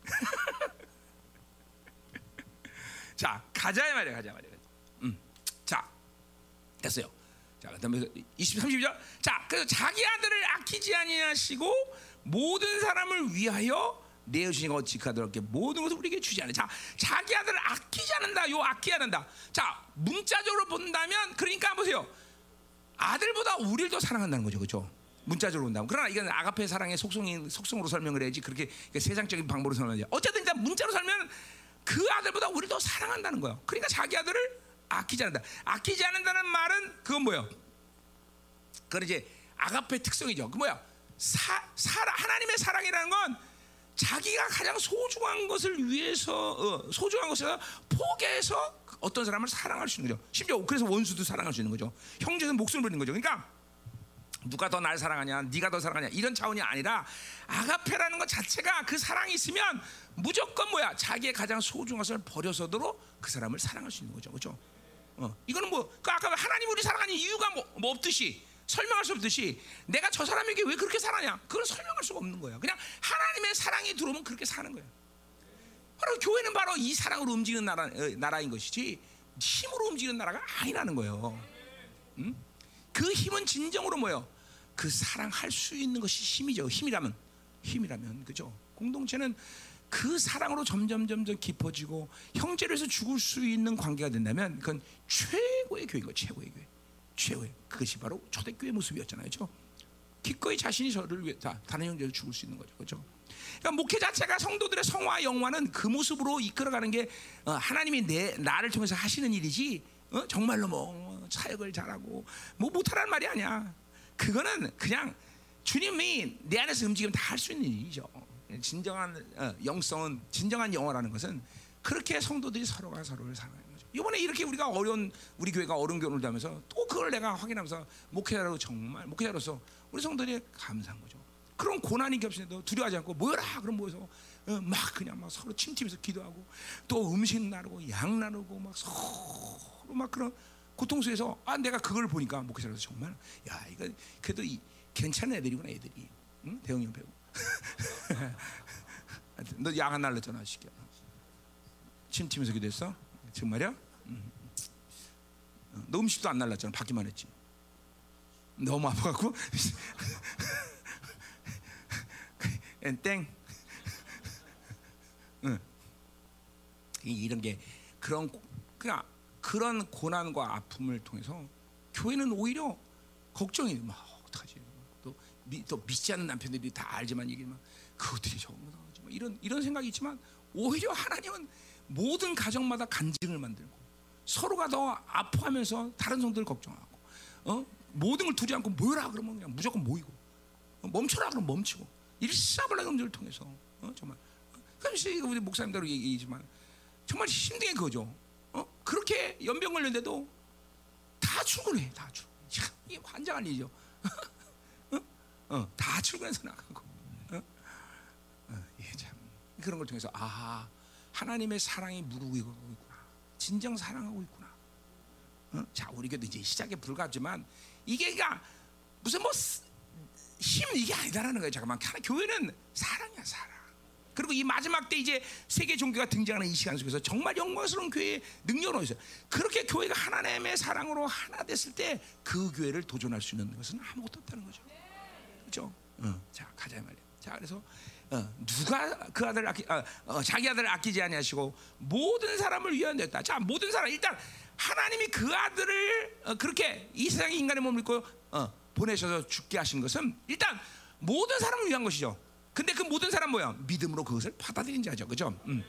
자 가자 말이야 가자 말이야. 음. 자 됐어요. 자 그다음에 20, 32절. 자 그래서 자기 아들을 아끼지 아니하시고 모든 사람을 위하여 내어주신 것 지카도록 모든 것을 우리에게 주지 않아. 자, 자기 아들을 아끼지 않는다. 요 아끼지 않는다. 자, 문자적으로 본다면 그러니까 보세요. 아들보다 우리를 더 사랑한다는 거죠, 그렇죠? 문자적으로 본다면. 그러나 이건 아가페 사랑의 속성인 속성으로 설명을 해야지 그렇게 세상적인 방법으로 설명하지. 어쨌든 일단 문자로 설면 그 아들보다 우리를 더 사랑한다는 거예요. 그러니까 자기 아들을 아끼지 않는다. 아끼지 않는다는 말은 그건 뭐예요? 그건 이제 아가페 특성이죠. 그 뭐야? 사, 사랑, 하나님의 사랑이라는 건 자기가 가장 소중한 것을 위해서 어, 소중한 것을 포기해서 어떤 사람을 사랑할 수 있는 거죠. 심지어 그래서 원수도 사랑할 수 있는 거죠. 형제는 목숨을 버리는 거죠. 그러니까 누가 더 날 사랑하냐, 네가 더 사랑하냐 이런 차원이 아니라 아가페라는 것 자체가 그 사랑이 있으면 무조건 뭐야 자기의 가장 소중한 것을 버려서도 그 사람을 사랑할 수 있는 거죠, 그렇죠? 어, 이거는 뭐 그 아까 하나님 우리 사랑하는 이유가 뭐, 뭐 없듯이 설명할 수 없듯이 내가 저 사람에게 왜 그렇게 살아냐? 그걸 설명할 수가 없는 거예요. 그냥 하나님의 사랑이 들어오면 그렇게 사는 거예요. 바로 교회는 바로 이 사랑으로 움직이는 나라, 어, 나라인 것이지 힘으로 움직이는 나라가 아니라는 거예요. 음? 그 힘은 진정으로 뭐예요? 그 사랑할 수 있는 것이 힘이죠. 힘이라면 힘이라면 그죠? 공동체는 그 사랑으로 점점 점점 깊어지고 형제로 해서 죽을 수 있는 관계가 된다면 그건 최고의 교회인 거 최고의 교회. 최후의 그것이 바로 초대교회 모습이었잖아요, 그렇죠? 기꺼이 자신이 저를 위해 자, 다른 형제를 죽을 수 있는 거죠, 그렇죠? 그러니까 목회 자체가 성도들의 성화 영화는 그 모습으로 이끌어가는 게 어, 하나님이 내 나를 통해서 하시는 일이지 어? 정말로 뭐 사역을 잘하고 뭐 못하라는 말이 아니야. 그거는 그냥 주님이 내 안에서 움직이면 다 할 수 있는 일이죠. 진정한 어, 영성은 진정한 영화라는 것은 그렇게 성도들이 서로가 서로를 거죠. 이번에 이렇게 우리가 어려운 우리 교회가 어려운 경우를 하면서 또 그걸 내가 확인하면서 목회자로 정말 목회자로서 우리 성도들이 감사한 거죠. 그런 고난이 겹치는데도 두려워하지 않고 모여라 그럼 모여서 어, 막 그냥 막 서로 침팀에서 기도하고 또 음식 나누고 양 나누고 막 서로 막 그런 고통 속에서 아 내가 그걸 보니까 목회자로서 정말 야 이거 그래도 이 괜찮은 애들이구나 애들이. 응? 대형용 배우. 너약안 날렸잖아 시켜. 침 튀면서 기도했어? 정말이야? 응. 어, 너 음식도 안 날랐잖아 받기만 했지. 너무 아파갖고 땡. 응. 이런 게 그런 그냥 그런 고난과 아픔을 통해서 교회는 오히려 걱정이 막 어떡하지? 또, 미, 또 믿지 않는 남편들이 다 알지만 얘기만 그것들이 저거다 이런 이런 생각이 있지만 오히려 하나님은 모든 가정마다 간증을 만들고 서로가 더 아파하면서 다른 성도를 걱정하고 어? 모든 걸 두지 않고 모여라 그러면 그냥 무조건 모이고 어? 멈춰라 그러면 멈추고 일사불란금들을 통해서 어? 정말 그래서 우리 목사님대로 얘기지만 정말 힘든 게 그거죠. 어? 그렇게 연병 걸렸는데도 다 출근해, 다 출근. 참, 이게 환장한 일이죠. 어? 어, 다 출근해서 나가고. 어? 어, 예, 참 그런 걸 통해서 아 하나님의 사랑이 무르고 있구나. 진정 사랑하고 있구나. 어? 자, 우리 교도 이제 시작에 불과하지만 이게 그러니까 무슨 뭐 힘 이게 아니다라는 거예요. 잠깐만, 교회는 사랑이야, 사랑. 그리고 이 마지막 때 이제 세계 종교가 등장하는 이 시간 속에서 정말 영광스러운 교회의 능력으로 있어요. 그렇게 교회가 하나님의 사랑으로 하나 됐을 때 그 교회를 도전할 수 있는 것은 아무것도 없다는 거죠. 그렇죠? 어, 자 가자 말이야. 자 그래서 어, 누가 그 아들 아끼, 어, 어, 자기 아들을 아끼지 아니하시고 모든 사람을 위한 됐다. 자 모든 사람 일단 하나님이 그 아들을 어, 그렇게 이 세상의 인간의 몸을 입고 어, 보내셔서 죽게 하신 것은 일단 모든 사람을 위한 것이죠. 근데 그 모든 사람 뭐야? 믿음으로 그것을 받아들인 자죠, 그죠? 음.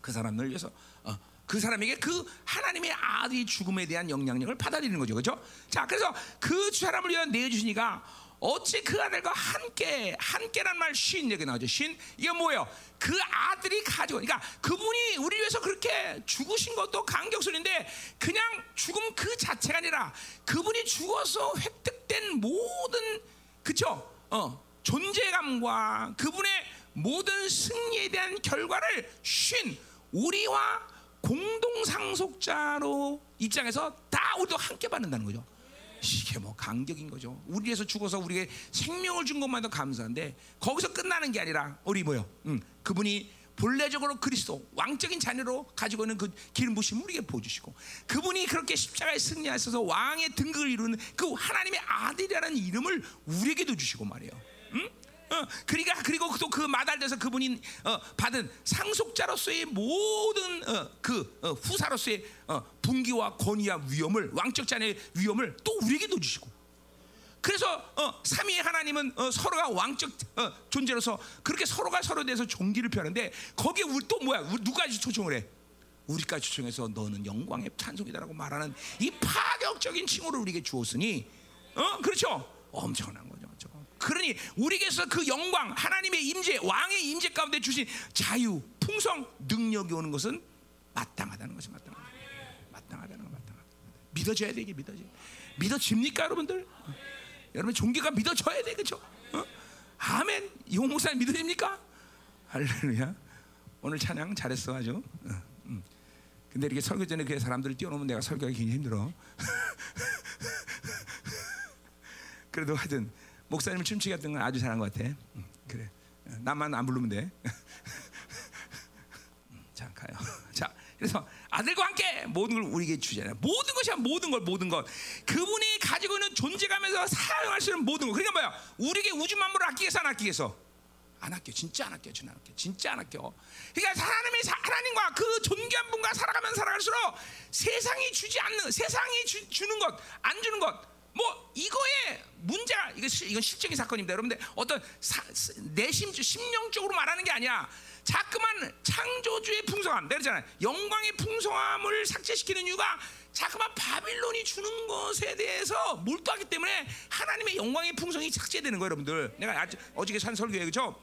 그 사람을 위해서 어, 그 사람에게 그 하나님의 아들이 죽음에 대한 영향력을 받아들이는 거죠, 그죠? 자, 그래서 그 사람을 위해 내주시니까 어찌 그 아들과 함께 함께란 말신 여기 나오죠. 신 이게 뭐예요? 그 아들이 가지고 그러니까 그분이 우리 위해서 그렇게 죽으신 것도 감격스러운데 그냥 죽음 그 자체가 아니라 그분이 죽어서 획득된 모든 그쵸? 어 존재감과 그분의 모든 승리에 대한 결과를 쉰 우리와 공동 상속자로 입장에서 다 우리도 함께 받는다는 거죠. 이게 뭐 감격인 거죠. 우리 위해서 죽어서 우리에게 생명을 준 것만도 감사한데 거기서 끝나는 게 아니라 우리 뭐요? 음, 그분이 본래적으로 그리스도 왕적인 자녀로 가지고 있는 그 기름 부심을 우리에게 보여주시고 그분이 그렇게 십자가에 승리하셔서 왕의 등극을 이루는 그 하나님의 아들이라는 이름을 우리에게도 주시고 말이에요. 응? 어, 그러니까 그리고 또 그 마달돼서 그분이 어, 받은 상속자로서의 모든 어, 그 어, 후사로서의 어, 분기와 권위와 위엄을 왕적 자의 위엄을 또 우리에게도 주시고 그래서 어, 삼위의 하나님은 어, 서로가 왕적 어, 존재로서 그렇게 서로가 서로에 대해서 종기를 표하는데 거기에 우리 또 뭐야? 우리 누가지 초청을 해? 우리까지 초청해서 너는 영광의 찬송이다라고 말하는 이 파격적인 칭호를 우리에게 주었으니 어 그렇죠? 엄청난. 그러니 우리에게서 그 영광, 하나님의 임재, 왕의 임재 가운데 주신 자유, 풍성, 능력이 오는 것은 마땅하다는 것이 마땅하다. 마땅하다는 거 마땅하다. 믿어져야 돼 이게 믿어져. 믿어집니까 여러분들? 여러분 종교가 믿어져야 돼 그렇죠? 어? 아멘. 이홍 목사님 믿어집니까? 할렐루야. 오늘 찬양 잘했어 아주. 어, 음. 근데 이렇게 설교 전에 그 사람들을 띄워놓으면 내가 설교하기 굉장히 힘들어. 그래도 하여튼 목사님 춤추기 같은 건 아주 잘한 것 같아. 음, 그래. 나만 안 부르면 돼. 음, 자 가요. 자 그래서 아들과 함께 모든 걸 우리에게 주잖아요. 모든 것이야 모든 걸 모든 것. 그분이 가지고 있는 존재감에서 사용할 수 있는 모든 것. 그러니까 뭐야? 우리에게 우주 만물을 아끼겠어 안 아끼겠어? 안 아껴. 진짜 안 아껴. 진짜 안 아껴. 진짜 안 아껴. 그러니까 하나님의 하나님과 그 존귀한 분과 살아가면 살아갈수록 세상이 주지 않는 세상이 주, 주는 것, 안 주는 것. 뭐 이거에 문제가 이거 이건 실적인 사건입니다. 여러분들 어떤 내심 심령적으로 말하는 게 아니야. 자꾸만 창조주의 풍성함, 내가 그잖아요 영광의 풍성함을 삭제시키는 이유가 자꾸만 바빌론이 주는 것에 대해서 몰두하기 때문에 하나님의 영광의 풍성이 삭제되는 거예요, 여러분들. 내가 아주 어저께 산 설교에 그죠?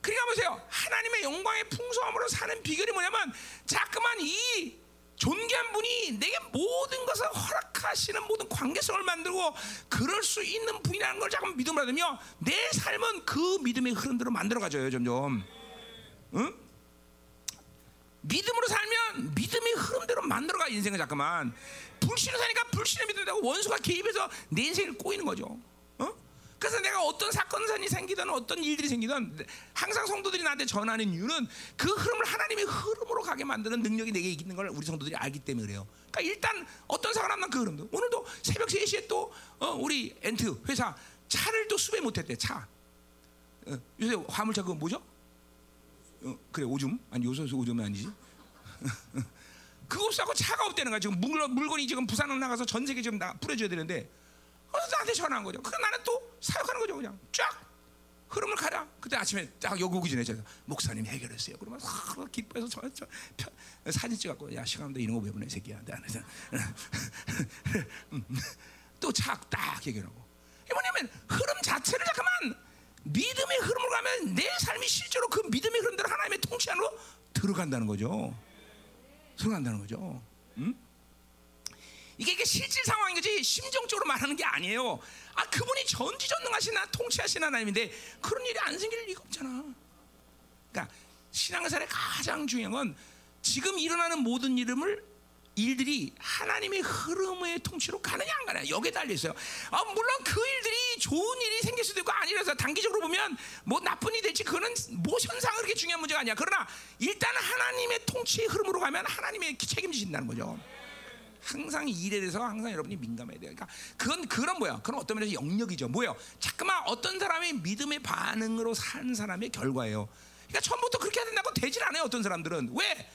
그러니까 보세요. 하나님의 영광의 풍성함으로 사는 비결이 뭐냐면 자꾸만 이 존귀한 분이 내게 모든 것을 허락하시는 모든 관계성을 만들고 그럴 수 있는 분이라는 걸 자꾸 믿음으로 받으며 내 삶은 그 믿음의 흐름대로 만들어 가져요 점점 응? 믿음으로 살면 믿음의 흐름대로 만들어가 인생을 잠깐만 불신을 사니까 불신의 믿음이 되고 원수가 개입해서 내 인생을 꼬이는 거죠 어? 그래서 내가 어떤 사건이 생기든 어떤 일들이 생기든 항상 성도들이 나한테 전하는 이유는 그 흐름을 하나님의 흐름으로 가게 만드는 능력이 내게 있는 걸 우리 성도들이 알기 때문에 그래요. 그러니까 일단 어떤 사람 하면 그 흐름도 오늘도 새벽 3시에 또 어, 우리 엔트 회사 차를 또 수배 못했대 차. 어, 요새 화물차 그거 뭐죠? 어, 그래 오줌 아니 요소수 오줌은 아니지. 그거 싸고 차가 없다는 거야. 지금 물, 물건이 지금 부산으로 나가서 전 세계 지금 나 뿌려줘야 되는데 그래서 나한테 전화한 거죠. 그 나는 또 사역하는 거죠. 그냥 쫙 흐름을 가라. 그때 아침에 딱 여기 오기 전에 제가 목사님 해결했어요. 그러면 싹 기뻐해서 저, 저, 저, 사진 찍었고 야 시간도 이런 거 왜 보내 새끼야. 안에서 또착딱 해결하고. 뭐냐면 흐름 자체를 잠깐만 믿음의 흐름으로 가면 내 삶이 실제로 그 믿음의 흐름대로 하나님의 통치 안으로 들어간다는 거죠. 들어간다는 거죠. 음? 이게, 이게 실질 상황인 거지 심정적으로 말하는 게 아니에요. 아 그분이 전지전능하시나 통치하시는 하나님인데 그런 일이 안 생길 리가 없잖아. 그러니까 신앙생활의 가장 중요한 건 지금 일어나는 모든 이름을 일들이 하나님의 흐름의 통치로 가느냐 안 가느냐 여기에 달려 있어요. 아, 물론 그 일들이 좋은 일이 생길 수도 있고 아니라서 단기적으로 보면 뭐 나쁜 일이 될지 그거는 뭐 현상 그렇게 중요한 문제가 아니야. 그러나 일단 하나님의 통치의 흐름으로 가면 하나님의 책임지신다는 거죠. 항상 일에 대해서 항상 여러분이 민감해야 돼요. 그러니까 그건 그런 뭐야? 그런 어떤 면에서 영역이죠. 뭐예요? 자꾸만 어떤 사람의 믿음의 반응으로 산 사람의 결과예요. 그러니까 처음부터 그렇게 해야 된다고 되질 않아요. 어떤 사람들은 왜?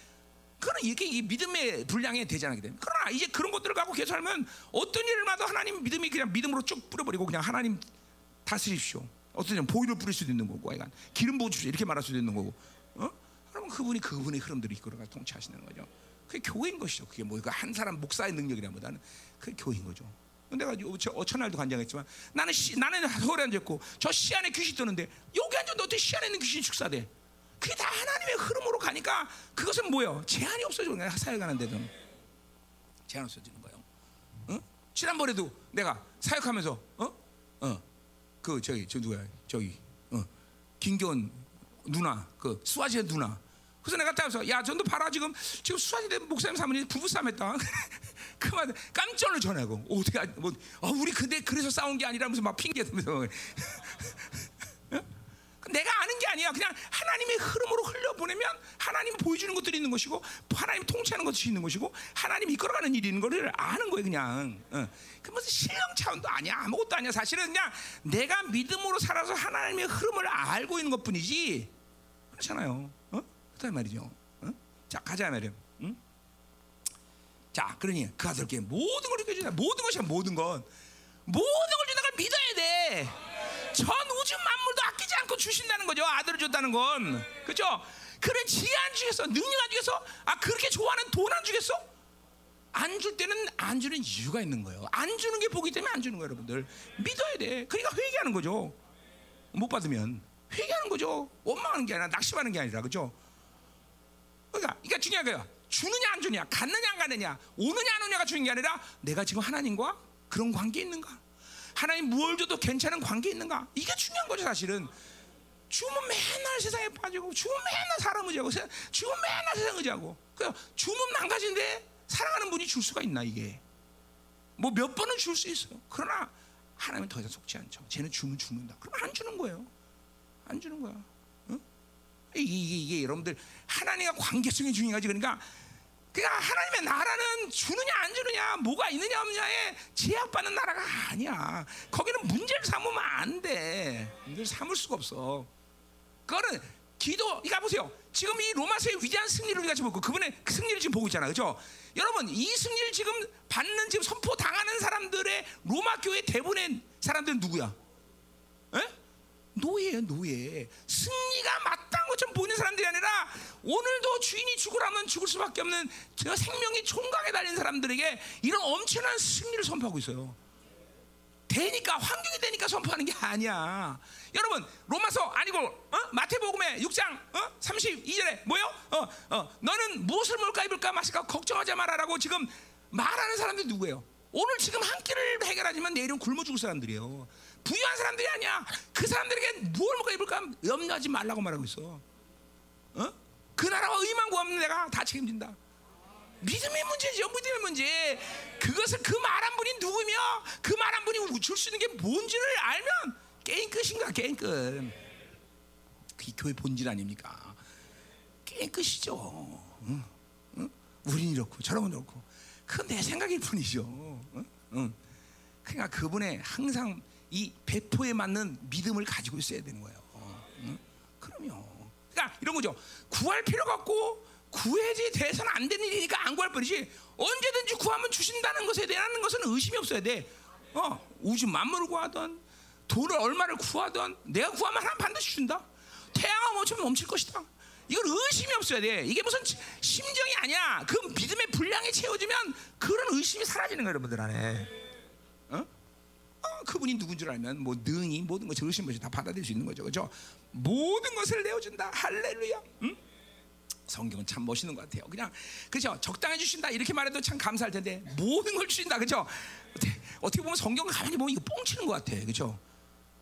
그는 이렇게 이 믿음의 분량에 되지 않게 됩니다. 그러나 이제 그런 것들을 갖고 계속 살면 어떤 일을 마도 하나님 믿음이 그냥 믿음으로 쭉 뿌려버리고 그냥 하나님 다스리십시오. 어떤 면 보일을 뿌릴 수도 있는 거고, 약간 기름 부어 주십시오 이렇게 말할 수도 있는 거고. 어? 그러면 그분이 그분의 흐름들을 이끌어가 통치하시는 거죠. 그게 교회인 것이죠. 그게 뭐한 그 사람 목사의 능력이라보다는 그게 교회인 거죠. 내가 어천날도 간장했지만 나는 시, 나는 서울에 앉았고 저 시 안에 귀신 뜨는데 여기 앉았는데 어떻게 시 안에 있는 귀신이 축사돼? 그게 다 하나님의 흐름으로 가니까 그것은 뭐요? 제한이 없어지는 거야 사역하는 데는 제한 없어지는 거예요. 응? 지난번에도 내가 사역하면서 어? 어. 그 저기 저 누구야? 저기 어. 김기원 누나 그 수아지의 누나 그래서 내가 따라서 야 전도 봐라 지금 지금 수아지대 목사님 사모님 부부 싸움했다 그만 깜짝 놀 전화고 어떻게 뭐 어, 우리 근데 그래서 싸운 게 아니라면서 막 핑계 대면서 내가 아는 게 아니야. 그냥 하나님의 흐름으로 흘려보내면 하나님 보여주는 것들이 있는 것이고 하나님 통치하는 것이 있는 것이고 하나님 이끌어가는 일이 있는 것을 아는 거예요. 그냥. 어. 그 무슨 신령 차원도 아니야. 아무것도 아니야. 사실은 그냥 내가 믿음으로 살아서 하나님의 흐름을 알고 있는 것뿐이지. 그렇잖아요. 어? 그렇단 말이죠. 어? 자 가자 말이야. 응? 자 그러니 그 아들께 모든 걸 이겨주냐. 모든 것이야. 모든 것. 모든 걸걸 믿어야 돼. 전 우주 만물도 아끼지 않고 주신다는 거죠. 아들을 줬다는 건. 그죠? 그래 지안 주겠어. 능력 안 주겠어? 아 그렇게 좋아하는 돈 안 주겠어? 안 줄 때는 안 주는 이유가 있는 거예요. 안 주는 게 복이 때문에 안 주는 거예요, 여러분들. 믿어야 돼. 그러니까 회개하는 거죠. 못 받으면 회개하는 거죠. 원망하는 게 아니라 낙심하는 게 아니라 그죠? 그러니까, 그러니까 중요한 거야. 주느냐 안 주느냐, 갔느냐 안 가느냐, 오느냐 안 오느냐가 중요한 게 아니라 내가 지금 하나님과 그런 관계 있는가? 하나님 무엇 줘도 괜찮은 관계 있는가? 이게 중요한 거죠, 사실은. 주면 맨날 세상에 빠지고, 주면 맨날 사람 의지하고, 주면 맨날 세상 의지하고. 그 주면 망가진데 사랑하는 분이 줄 수가 있나 이게? 뭐 몇 번은 줄 수 있어요. 그러나 하나님은 더 이상 속지 않죠. 쟤는 주면 죽는다. 그럼 안 주는 거예요. 안 주는 거야. 어? 이게, 이게, 여러분들 하나님과 관계성이 중요하지. 그러니까 그냥 하나님의 나라는 주느냐 안 주느냐 뭐가 있느냐 없느냐에 제약받는 나라가 아니야. 거기는 문제를 삼으면 안 돼. 문제를 삼을 수가 없어. 그거는 기도. 이거 보세요. 지금 이 로마서의 위대한 승리를 우리가 지금 보고 그분의 그 승리를 지금 보고 있잖아요. 그렇죠? 여러분 이 승리를 지금 받는 지금 선포 당하는 사람들의 로마 교회 대부분의 사람들은 누구야? 에? 노예예요, 노예. 승리가 마땅한 것처럼 보이는 사람들이 아니라 오늘도 주인이 죽으라면 죽을 수밖에 없는 저 생명이 총각에 달린 사람들에게 이런 엄청난 승리를 선포하고 있어요. 되니까 환경이 되니까 선포하는 게 아니야. 여러분 로마서 아니고 어? 마태복음의 6장 어? 32절에 뭐요? 어, 어, 너는 무엇을 먹을까 입을까 마실까 걱정하지 말아라고 지금 말하는 사람들이 누구예요? 오늘 지금 한 끼를 해결하지만 내일은 굶어 죽을 사람들이에요. 부유한 사람들이 아니야. 그 사람들에게 뭘 먹어 입을까 염려하지 말라고 말하고 있어. 어? 그 나라와 의만 구하면 내가 다 책임진다. 믿음의 문제죠. 믿음의 문제. 그것을 그 말 한 분이 누구며 그 말 한 분이 줄 수 있는 게 뭔지를 알면 게임 끝인가 게임 끝. 그게 교회 본질 아닙니까? 게임 끝이죠. 응? 응? 우린 이렇고 저런 이렇고. 그건 내 생각일 뿐이죠. 응? 응. 그러니까 그분의 항상 이 배포에 맞는 믿음을 가지고 있어야 되는 거예요. 응? 그럼요. 그러니까 이런 거죠. 구할 필요가 없고 구해지 돼서는 안 되는 일이니까 안 구할 뿐이지 언제든지 구하면 주신다는 것에 대한 것은 의심이 없어야 돼. 어, 우주 만물을 구하던 돈을 얼마를 구하던 내가 구하면 하나님 반드시 준다. 태양아 멈추면 멈출 것이다. 이건 의심이 없어야 돼. 이게 무슨 지- 심정이 아니야. 그 믿음의 분량이 채워지면 그런 의심이 사라지는 거야, 여러분들 안에. 어? 어, 그분이 누군 줄 알면 뭐 능히 모든 것을 의심 없이 다 받아들일 수 있는 거죠, 그렇죠? 모든 것을 내어준다. 할렐루야. 응? 성경은 참 멋있는 것 같아요. 그냥 그죠? 적당해 주신다 이렇게 말해도 참 감사할 텐데 모든 걸 주신다, 그죠? 어떻게, 어떻게 보면 성경 가만히 보면 이거 뻥치는 것 같아, 그죠?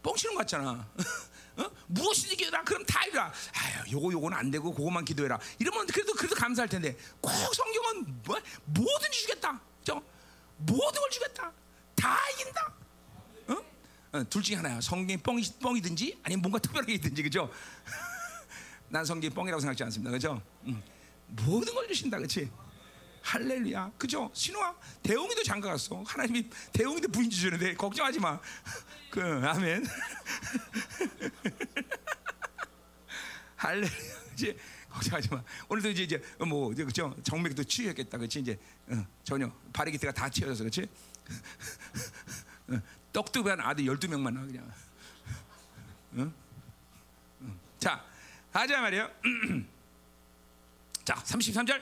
뻥치는 것 같잖아. 어? 무엇이든 기도라 그럼 다 이루라. 아유, 요거 요거는 안 되고 그것만 기도해라. 이러면 그래도 그래도 감사할 텐데 꼭 성경은 뭐, 뭐든지 주겠다. 그죠? 모든 걸 주겠다. 다 이긴다. 어? 어, 둘 중에 하나야. 성경이 뻥이, 뻥이든지 아니면 뭔가 특별하게 있든지 그죠? 난 성경이 뻥이라고 생각하지 않습니다. 그죠? 음. 모든 걸 주신다. 그렇지? 할렐루야. 그죠? 신호아 대웅이도 장가 갔어. 하나님이 대웅이도 부인 주시는데 걱정하지 마. 그 아멘. 할렐루야. 이제 걱정하지 마. 오늘도 이제 이제 뭐 이제 그죠? 정맥도 치유했겠다. 그렇지? 이제 어, 전혀 바리기트가 다 치워져서 그렇지? 어, 떡도 한 아들 12명만 나와 그냥. 응? 응. 자, 하자 말이에요. 자, 33절.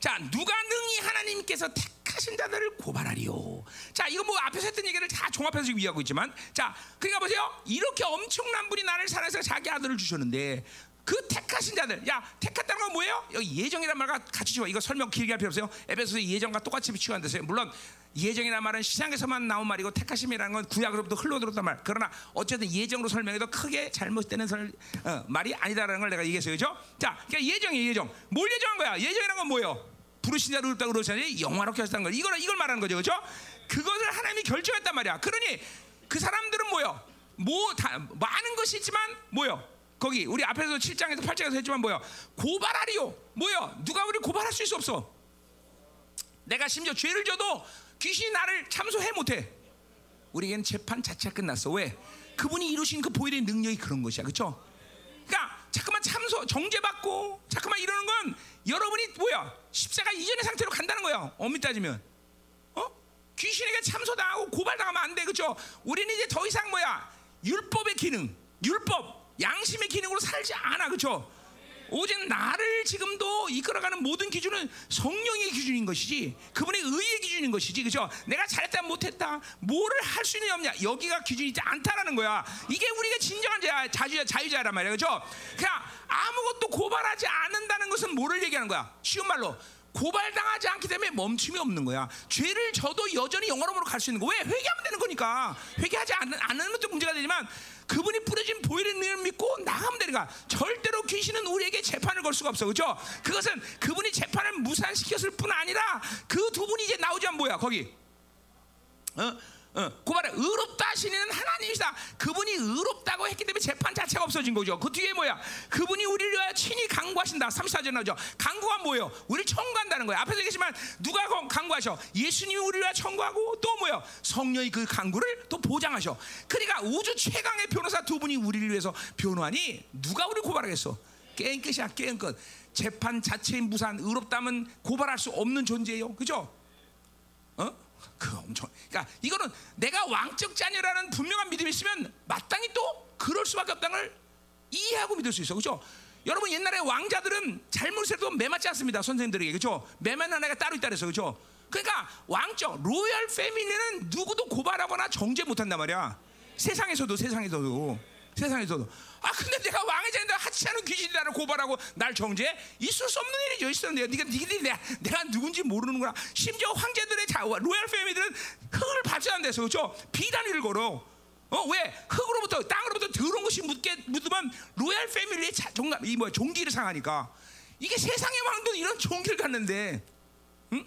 자, 누가 능히 하나님께서 택하신 자들을 고발하리요. 자, 이거 뭐 앞에서 했던 얘기를 다 종합해서 지금 이해하고 있지만, 자, 그러니까 보세요. 이렇게 엄청난 분이 나를 사랑해서 자기 아들을 주셨는데, 그 택하신 자들, 야, 택했다는 건 뭐예요? 여기 예정이란 말과 같이 줘. 이거 설명 길게 할 필요 없어요. 에베소서 예정과 똑같이 비추한댔어요. 물론 예정이라는 말은 시장에서만 나온 말이고 택하심이라는 건 구약으로부터 흘러들었단 말. 그러나 어쨌든 예정으로 설명해도 크게 잘못되는 설, 어, 말이 아니다라는 걸 내가 얘기했어요. 그죠? 자, 그러니까 예정이 예정. 뭘 예정한 거야? 예정이라는 건 뭐예요? 부르신 자를 의롭다고 그러셨지 영화롭게 하셨다는 거. 이걸 이걸 말하는 거죠. 그죠? 그것을 하나님이 결정했단 말이야. 그러니 그 사람들은 뭐요? 뭐 다 많은 것이 있지만 뭐요? 거기 우리 앞에서 7장에서 8장에서 했지만 뭐요? 고발하리요. 뭐요? 누가 우리 고발할 수 있어 없어? 내가 심지어 죄를 져도 귀신이 나를 참소해 못해. 우리에겐 재판 자체가 끝났어. 왜? 그분이 이루신 그 보일의 능력이 그런 것이야. 그렇죠? 그러니까 잠깐만 참소 정죄받고 잠깐만 이러는 건 여러분이 뭐야? 십자가 이전의 상태로 간다는 거야. 엄밀히 따지면. 어? 귀신에게 참소당하고 고발당하면 안 돼. 그렇죠? 우리는 이제 더 이상 뭐야? 율법의 기능, 율법, 양심의 기능으로 살지 않아. 그렇죠? 오직 나를 지금도 이끌어가는 모든 기준은 성령의 기준인 것이지 그분의 의의 기준인 것이지 그죠? 내가 잘했다 못했다 뭐를 할 수 있느냐 없냐 여기가 기준이지 않다라는 거야 이게 우리가 진정한 자, 자유자, 자유자란 말이야 그죠? 그냥 아무것도 고발하지 않는다는 것은 뭐를 얘기하는 거야 쉬운 말로 고발당하지 않기 때문에 멈춤이 없는 거야. 죄를 져도 여전히 영원함으로 갈 수 있는 거. 왜? 회개하면 되는 거니까. 회개하지 않는, 않는 것도 문제가 되지만 그분이 뿌려진 보혈의 능력을 믿고 나가면 되니까 절대로 귀신은 우리에게 재판을 걸 수가 없어. 그죠? 그것은 그분이 재판을 무산시켰을 뿐 아니라 그 두 분이 이제 나오자면 뭐야? 거기. 어? 어, 고발해 의롭다 하시는 하나님이시다. 그분이 의롭다고 했기 때문에 재판 자체가 없어진 거죠. 그 뒤에 뭐야? 그분이 우리를 위하여 친히 강구하신다. 34절 나오죠. 강구가 뭐예요? 우리를 청구한다는 거예요. 앞에서 얘기했지만 누가 강- 강구하셔? 예수님이 우리를 위하여 청구하고 또 뭐예요? 성령이 그 강구를 또 보장하셔. 그러니까 우주 최강의 변호사 두 분이 우리를 위해서 변호하니 누가 우리를 고발하겠어? 게임 끝. 재판 자체인 무산 의롭다면 고발할 수 없는 존재예요. 그죠? 어? 그 엄청. 그러니까 이거는 내가 왕적 자녀라는 분명한 믿음이 있으면 마땅히 또 그럴 수밖에 없다는 걸 이해하고 믿을 수 있어, 그렇죠? 여러분 옛날에 왕자들은 잘못해도 매맞지 않습니다, 선생님들에게, 그렇죠? 매맞는 애가 따로 있다 그래서, 그렇죠? 그러니까 왕적 로열 패밀리는 누구도 고발하거나 정죄 못 한단 말이야. 세상에서도 세상에서도 세상에서도. 아 근데 내가 왕의 자인데 하찮은 귀신이 나를 고발하고 날 정죄? 있을 수 없는 일이죠. 있었는데 네가 니들이 내가, 내가 누군지 모르는구나. 심지어 황제들의 자 로열 패밀리들은 흙을 밟지 않는 데서 그렇죠? 비단위를 걸어. 어 왜? 흙으로부터 땅으로부터 더러운 것이 묻게 묻으면 로얄 패밀리의 자, 종, 이 뭐야 종기를 상하니까 이게 세상의 왕도 이런 종기를 갖는데, 응?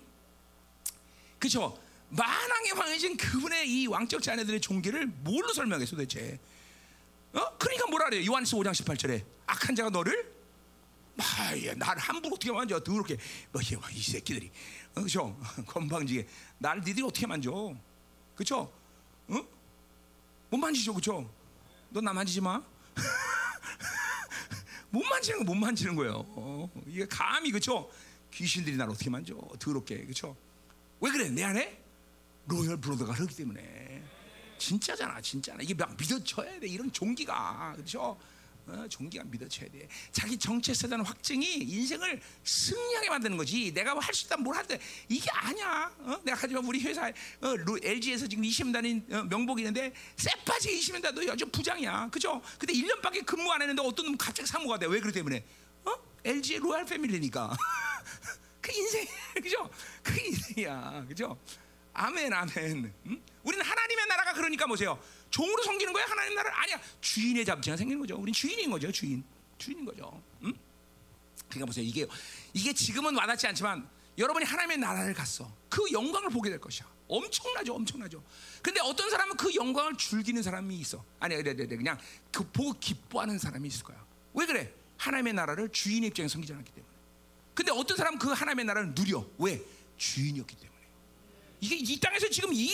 그렇죠? 만왕의 왕이신 그분의 이 왕적 자녀들의 종기를 뭘로 설명했어 도대체? 어? 그러니까 뭐라 그래요? 요한스 5장 18절에 악한 자가 너를 마야 나를 함부로 어떻게 만져? 더럽게. 뭐이 새끼들이. 어, 그죠 건방지게. 나를 니들이 어떻게 만져? 그죠 어? 못 만지죠 그죠 너 나 만지지 마. 못 만지는 거 못 만지는 거예요. 어, 이게 감히 그죠 귀신들이 나를 어떻게 만져? 더럽게 그죠 왜 그래? 내 안에 로열 브로드가 흐르기 때문에 진짜잖아 진짜나 이게 막 믿어져야 돼 이런 종기가. 그렇죠? 어, 종기가 믿어져야 돼. 자기 정체성에 대한 확증이 인생을 승리하게 만드는 거지. 내가 할수 있다 뭘 하든. 이게 아니야. 어? 내가 하지만 우리 회사 어, LG에서 지금 20년 다닌 어, 명복이 있는데 쎄빠지게 20년 다도 여전 부장이야. 그죠? 근데 1년밖에 근무 안 했는데 어떤 놈 갑자기 사무가 돼 왜 그러 때문에? 어? LG의 로얄 패밀리니까. 그 인생 그죠? 그 인생이야. 그죠? 아멘 아멘. 응? 우리는 하나님의 나라가 그러니까 보세요? 종으로 섬기는 거야? 하나님 나라 아니야. 주인의 잡지가 생기는 거죠. 우린 주인인 거죠 주인. 주인인 거죠. 응? 그러니까 보세요. 이게 이게 지금은 와닿지 않지만 여러분이 하나님의 나라를 갔어. 그 영광을 보게 될 것이야. 엄청나죠 엄청나죠. 근데 어떤 사람은 그 영광을 즐기는 사람이 있어. 아니 그래 그래 그냥 그 보고 기뻐하는 사람이 있을 거야. 왜 그래? 하나님의 나라를 주인의 입장에 섬기지 않았기 때문에. 근데 어떤 사람은 그 하나님의 나라를 누려. 왜? 주인이었기 때문에. 이게 이 땅에서 지금 이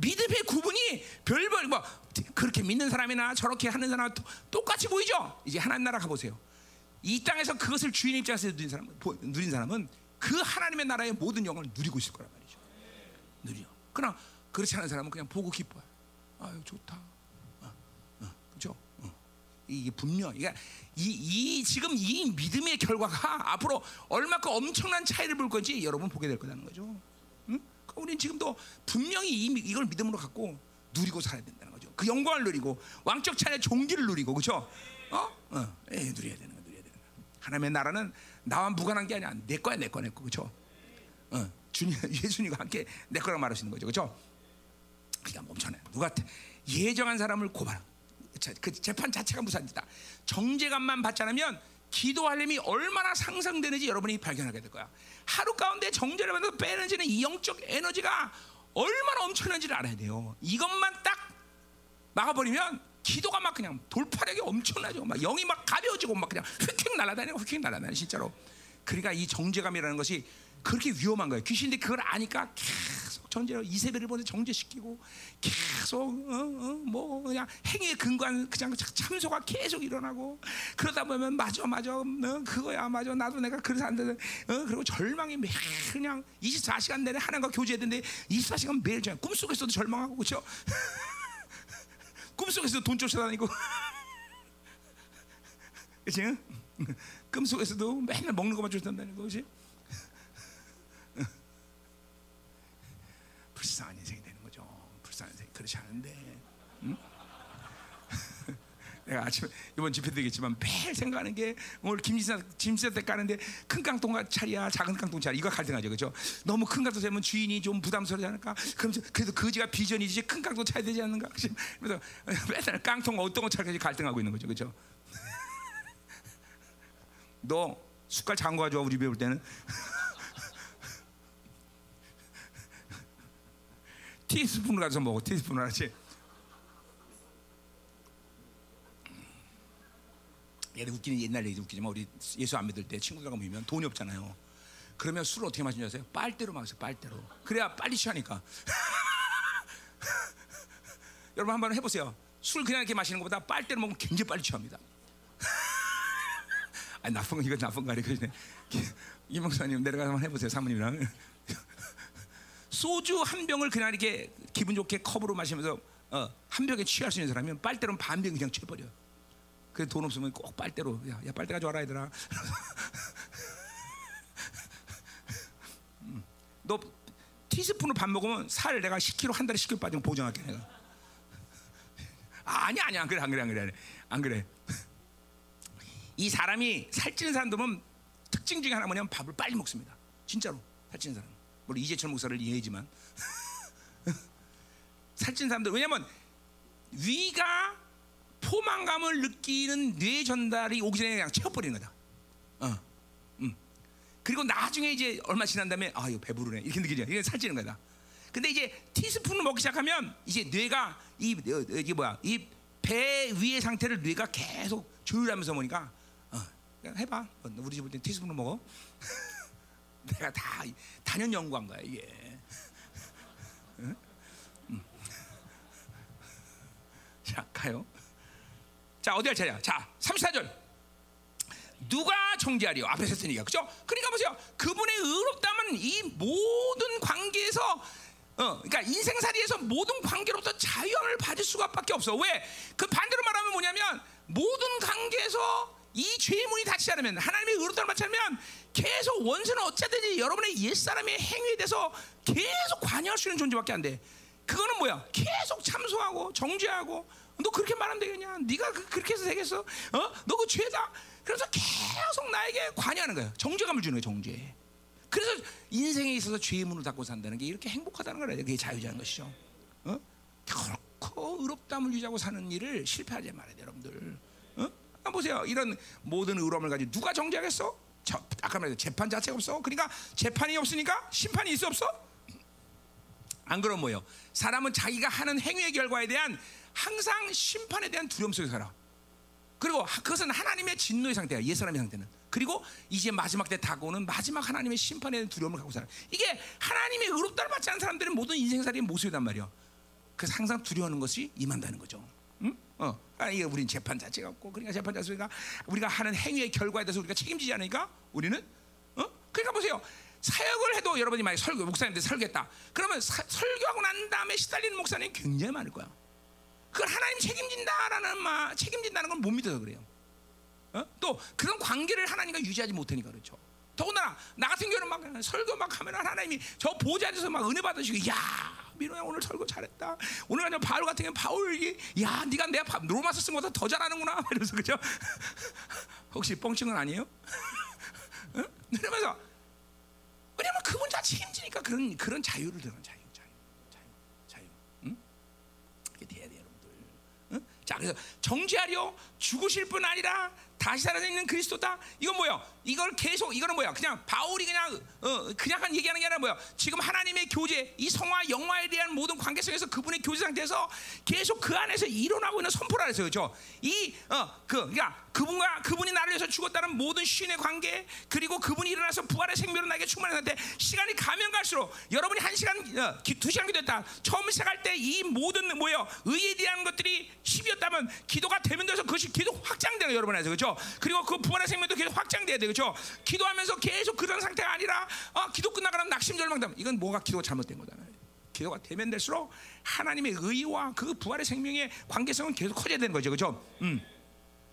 믿음의 구분이 별별 뭐 그렇게 믿는 사람이나 저렇게 하는 사람 똑같이 보이죠. 이제 하나님 나라 가보세요. 이 땅에서 그것을 주인 입장에서 누린 사람, 누린 사람은 그 하나님의 나라의 모든 영광을 누리고 있을 거란 말이죠. 누려. 그러나 그렇지 않은 사람은 그냥 보고 기뻐요. 아유 좋다. 어, 어, 그렇죠? 어. 이게 분명, 그러니까 이, 이 지금 이 믿음의 결과가 앞으로 얼마큼 엄청난 차이를 볼 건지 여러분 보게 될 거라는 거죠. 우리는 지금도 분명히 이, 이걸 믿음으로 갖고 누리고 살아야 된다는 거죠. 그 영광을 누리고 왕적 차례 종기를 누리고 그렇죠? 어? 어. 에 누려야 되는 거, 누려야 되는 거. 하나님의 나라는 나와 무관한 게 아니야. 내 거야, 내 거, 내 거, 그렇죠? 어. 주님, 예수님과 함께 내 거라고 말하시는 거죠, 그렇죠? 그러니까 멈춰내. 누가 예정한 사람을 고발. 그 재판 자체가 무산이다. 정죄감만 받지 않으면 기도하려면 얼마나 상상되는지 여러분이 발견하게 될 거야. 하루 가운데 정죄를 받아서 빼내지는 이 영적 에너지가 얼마나 엄청난지를 알아야 돼요. 이것만 딱 막아버리면 기도가 막 그냥 돌파력이 엄청나죠. 막 영이 막 가벼워지고 막 그냥 휙휙 날아다니고 휙휙 날아다니 진짜로. 그러니까 이 정죄감이라는 것이 그렇게 위험한 거예요. 귀신들이 그걸 아니까 정죄로 이세벨을 보내 정죄시키고 계속 어, 어, 뭐 그냥 행위에 근거한 그냥 참소가 계속 일어나고 그러다 보면 맞아 맞아 어, 그거야 맞아 나도 내가 그래서 안 되는 어, 그리고 절망이 매일 그냥 24시간 내내 하나님과 교제했는데 24시간 매일 그냥 꿈속에서도 절망하고 그렇죠? 꿈속에서도 돈 쫓아다니고 그치? 꿈속에서도 맨날 먹는 것만 쫓아다니는 거지 불쌍한 인생이 되는 거죠. 불쌍한 인생 그렇지 않은데. 응? 내가 아침 이번 집회 되겠지만 매일 생각하는 게 오늘 김지사 김지사 때 까는데 큰 깡통 차리야 작은 깡통 차리. 이거 갈등하죠. 그죠? 너무 큰 깡통 차면 주인이 좀 부담스러지 않을까? 그럼 그래도 그지가 비전이지 큰 깡통 차야 되지 않는가? 그래서 맨날 깡통 어떤 거 차까지 갈등하고 있는 거죠. 그죠? 너 숟갈 장거 가져와 우리 배울 때는 티스푼을 가서 먹어 티스푼을 하지 얘는 웃기는 옛날 얘기 웃기지만 우리 예수 안 믿을 때 친구들하고 모이면 돈이 없잖아요. 그러면 술을 어떻게 마시는지 아세요? 빨대로 마세요 빨대로. 그래야 빨리 취하니까. 여러분 한번 해보세요. 술 그냥 이렇게 마시는 것보다 빨대로 먹으면 굉장히 빨리 취합니다. 아니 나쁜 거 이거 나쁜 거 아니거든요 이 목사님 내려가서 한번 해보세요 사모님이랑 소주 한 병을 그냥 이렇게 기분 좋게 컵으로 마시면서 어, 한 병에 취할 수 있는 사람이면 빨대로 반병 그냥 취해버려. 그래 돈 없으면 꼭 빨대로 야, 야 빨대 가져와라 얘들아. 음, 너 티스푼으로 밥 먹으면 살 내가 10kg 한 달에 10kg 빠지면 보증할게 내가. 아니 아니 안 그래 안 그래 안 그래 안 그래. 이 사람이 살찌는 사람들은 특징 중에 하나 뭐냐면 밥을 빨리 먹습니다. 진짜로 살찌는 사람. 물론 이재철 목사를 이해하지만 살찐 사람들 왜냐하면 위가 포만감을 느끼는 뇌 전달이 오기 전에 그냥 채워버리는 거다. 어, 음. 그리고 나중에 이제 얼마 지난 다음에 아 이거 배부르네 이렇게 느끼죠. 이게 살찌는 거다. 근데 이제 티스푼을 먹기 시작하면 이제 뇌가 이 어, 이게 뭐야 이 배 위의 상태를 뇌가 계속 조율하면서 보니까 어, 해봐. 어, 우리 집올 때 티스푼으로 먹어. 내가 다 단연 연구한 거야 이게. 자 가요. 자 어디 할 차례야? 자 34절. 누가 정죄하리요? 앞에서 했으니까 그죠? 그러니까 보세요. 그분의 의롭다면 이 모든 관계에서 어, 그러니까 인생살이에서 모든 관계로부터 자유함을 받을 수가밖에 없어. 왜? 그 반대로 말하면 뭐냐면 모든 관계에서 이 죄문이 닫히지 않으면 하나님의 의롭다를 받지 않으면 계속 원수는 어쨌든지 여러분의 옛사람의 행위에 대해서 계속 관여할 수 있는 존재밖에 안 돼. 그거는 뭐야? 계속 참소하고 정죄하고 너 그렇게 말하면 되겠냐? 네가 그, 렇게 해서 되겠어? 어? 너 그 죄다. 그래서 계속 나에게 관여하는 거야. 정죄감을 주는 거야, 정죄. 그래서 인생에 있어서 죄의 문을 닫고 산다는 게 이렇게 행복하다는 거예요. 그게 자유자는 것이죠. 어? 결코 의롭담을 유지하고 사는 일을 실패하지 말아야 돼, 여러분들. 보세요. 이런 모든 의로움을 가지고 누가 정죄하겠어? 저, 아까 말했 재판 자체가 없어. 그러니까 재판이 없으니까 심판이 있어 없어? 안 그럼 뭐요? 사람은 자기가 하는 행위의 결과에 대한 항상 심판에 대한 두려움 속에 살아. 그리고 그것은 하나님의 진노의 상태야. 옛 사람의 상태는. 그리고 이제 마지막 때 다가오는 마지막 하나님의 심판에 대한 두려움을 갖고 살아. 이게 하나님의 의롭다를 받지 않은 사람들의 모든 인생살이의 모습이란 말이야. 그래서 항상 두려워하는 것이 임한다는 거죠. 응? 어. 아, 이게 우린 재판 자체가 없고, 그러니까 재판 자체가 우리가 하는 행위의 결과에 대해서 우리가 책임지지 않으니까 우리는, 어? 그러니까 보세요. 사역을 해도 여러분이 만약 설교, 목사님한테 설교했다. 그러면 사, 설교하고 난 다음에 시달리는 목사님 굉장히 많을 거야. 그걸 하나님 책임진다라는 말, 책임진다는 걸 못 믿어서 그래요. 어? 또 그런 관계를 하나님과 유지하지 못하니까 그렇죠. 더군다나 나 같은 경우는 막 설교 막 하면 하나님이 저 보좌에서 막 은혜 받으시고 야 민호야 오늘 설교 잘했다. 오늘 아니면 바울 같은 경우 바울이 야 네가 내가 로마서 쓴 것보다 더 잘하는구나 이러면서 그죠? 혹시 뻥친 건 아니에요? 어? 이러면서 왜냐면 그분 다 책임지니까 그런 그런 자유를 드는 자유, 자유, 자유, 자유. 응? 이게 돼야 돼 여러분들. 응? 자 그래서 정죄하려 죽으실 뿐 아니라 다시 살아있는 그리스도다. 이건 뭐야? 이걸 계속 이거는 뭐야? 그냥 바울이 그냥 어, 그냥 한 얘기하는 게 아니라 뭐야? 지금 하나님의 교제, 이 성화 영화에 대한 모든 관계성에서 그분의 교제 상태에서 계속 그 안에서 일어나고 있는 선포라 해서 그렇죠. 이어그 그러니까 그분과 그분이 나를 위해서 죽었다는 모든 신의 관계 그리고 그분이 일어나서 부활의 생명으로 나에게 상태. 시간이 가면 갈수록 여러분이 한 시간 어, 두 시간 기도했다. 처음 시작할 때 이 모든 뭐예요? 의에 대한 것들이 10이었다면 기도가 되면 돼서 그것이 계속 확장되는 여러분에서. 그렇죠? 그리고 그 부활의 생명도 계속 확장돼야 돼 그렇죠 기도하면서 계속 그런 상태가 아니라 어, 기도 끝나가면 낙심 절망담 이건 뭐가 기도가 잘못된 거잖아요 기도가 되면 될수록 하나님의 의와 그 부활의 생명의 관계성은 계속 커져야 되는 거죠 그렇죠 음.